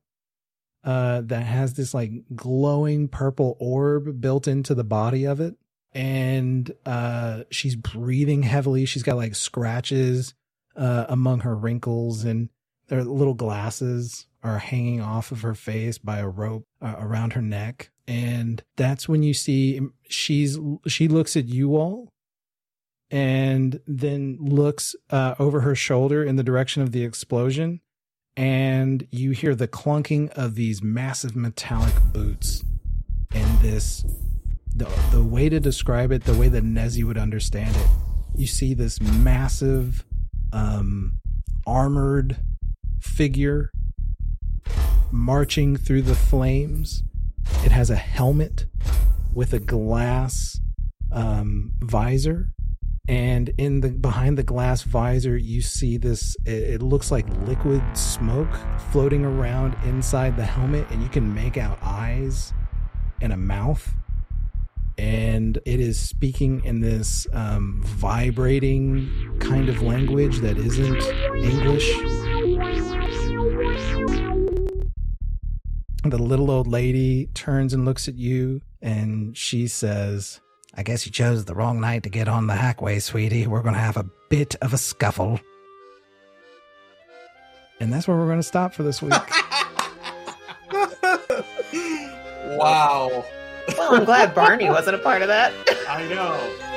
uh, that has this like glowing purple orb built into the body of it. And uh, she's breathing heavily. She's got like scratches uh, among her wrinkles, and their little glasses are hanging off of her face by a rope uh, around her neck. And that's when you see she's she looks at you all and then looks uh, over her shoulder in the direction of the explosion and you hear the clunking of these massive metallic boots and this the the way to describe it the way that Nezzy would understand it you see this massive um armored figure marching through the flames. It has a helmet with a glass um visor. And in the behind the glass visor you see this it, it, looks like liquid smoke floating around inside the helmet and you can make out eyes and a mouth. And it is speaking in this um, vibrating kind of language that isn't english the little old lady turns and looks at you and she says I guess you chose the wrong night to get on the hackway, sweetie. We're going to have a bit of a scuffle. And that's where we're going to stop for this week. wow. Well, I'm glad Barney wasn't a part of that. I know.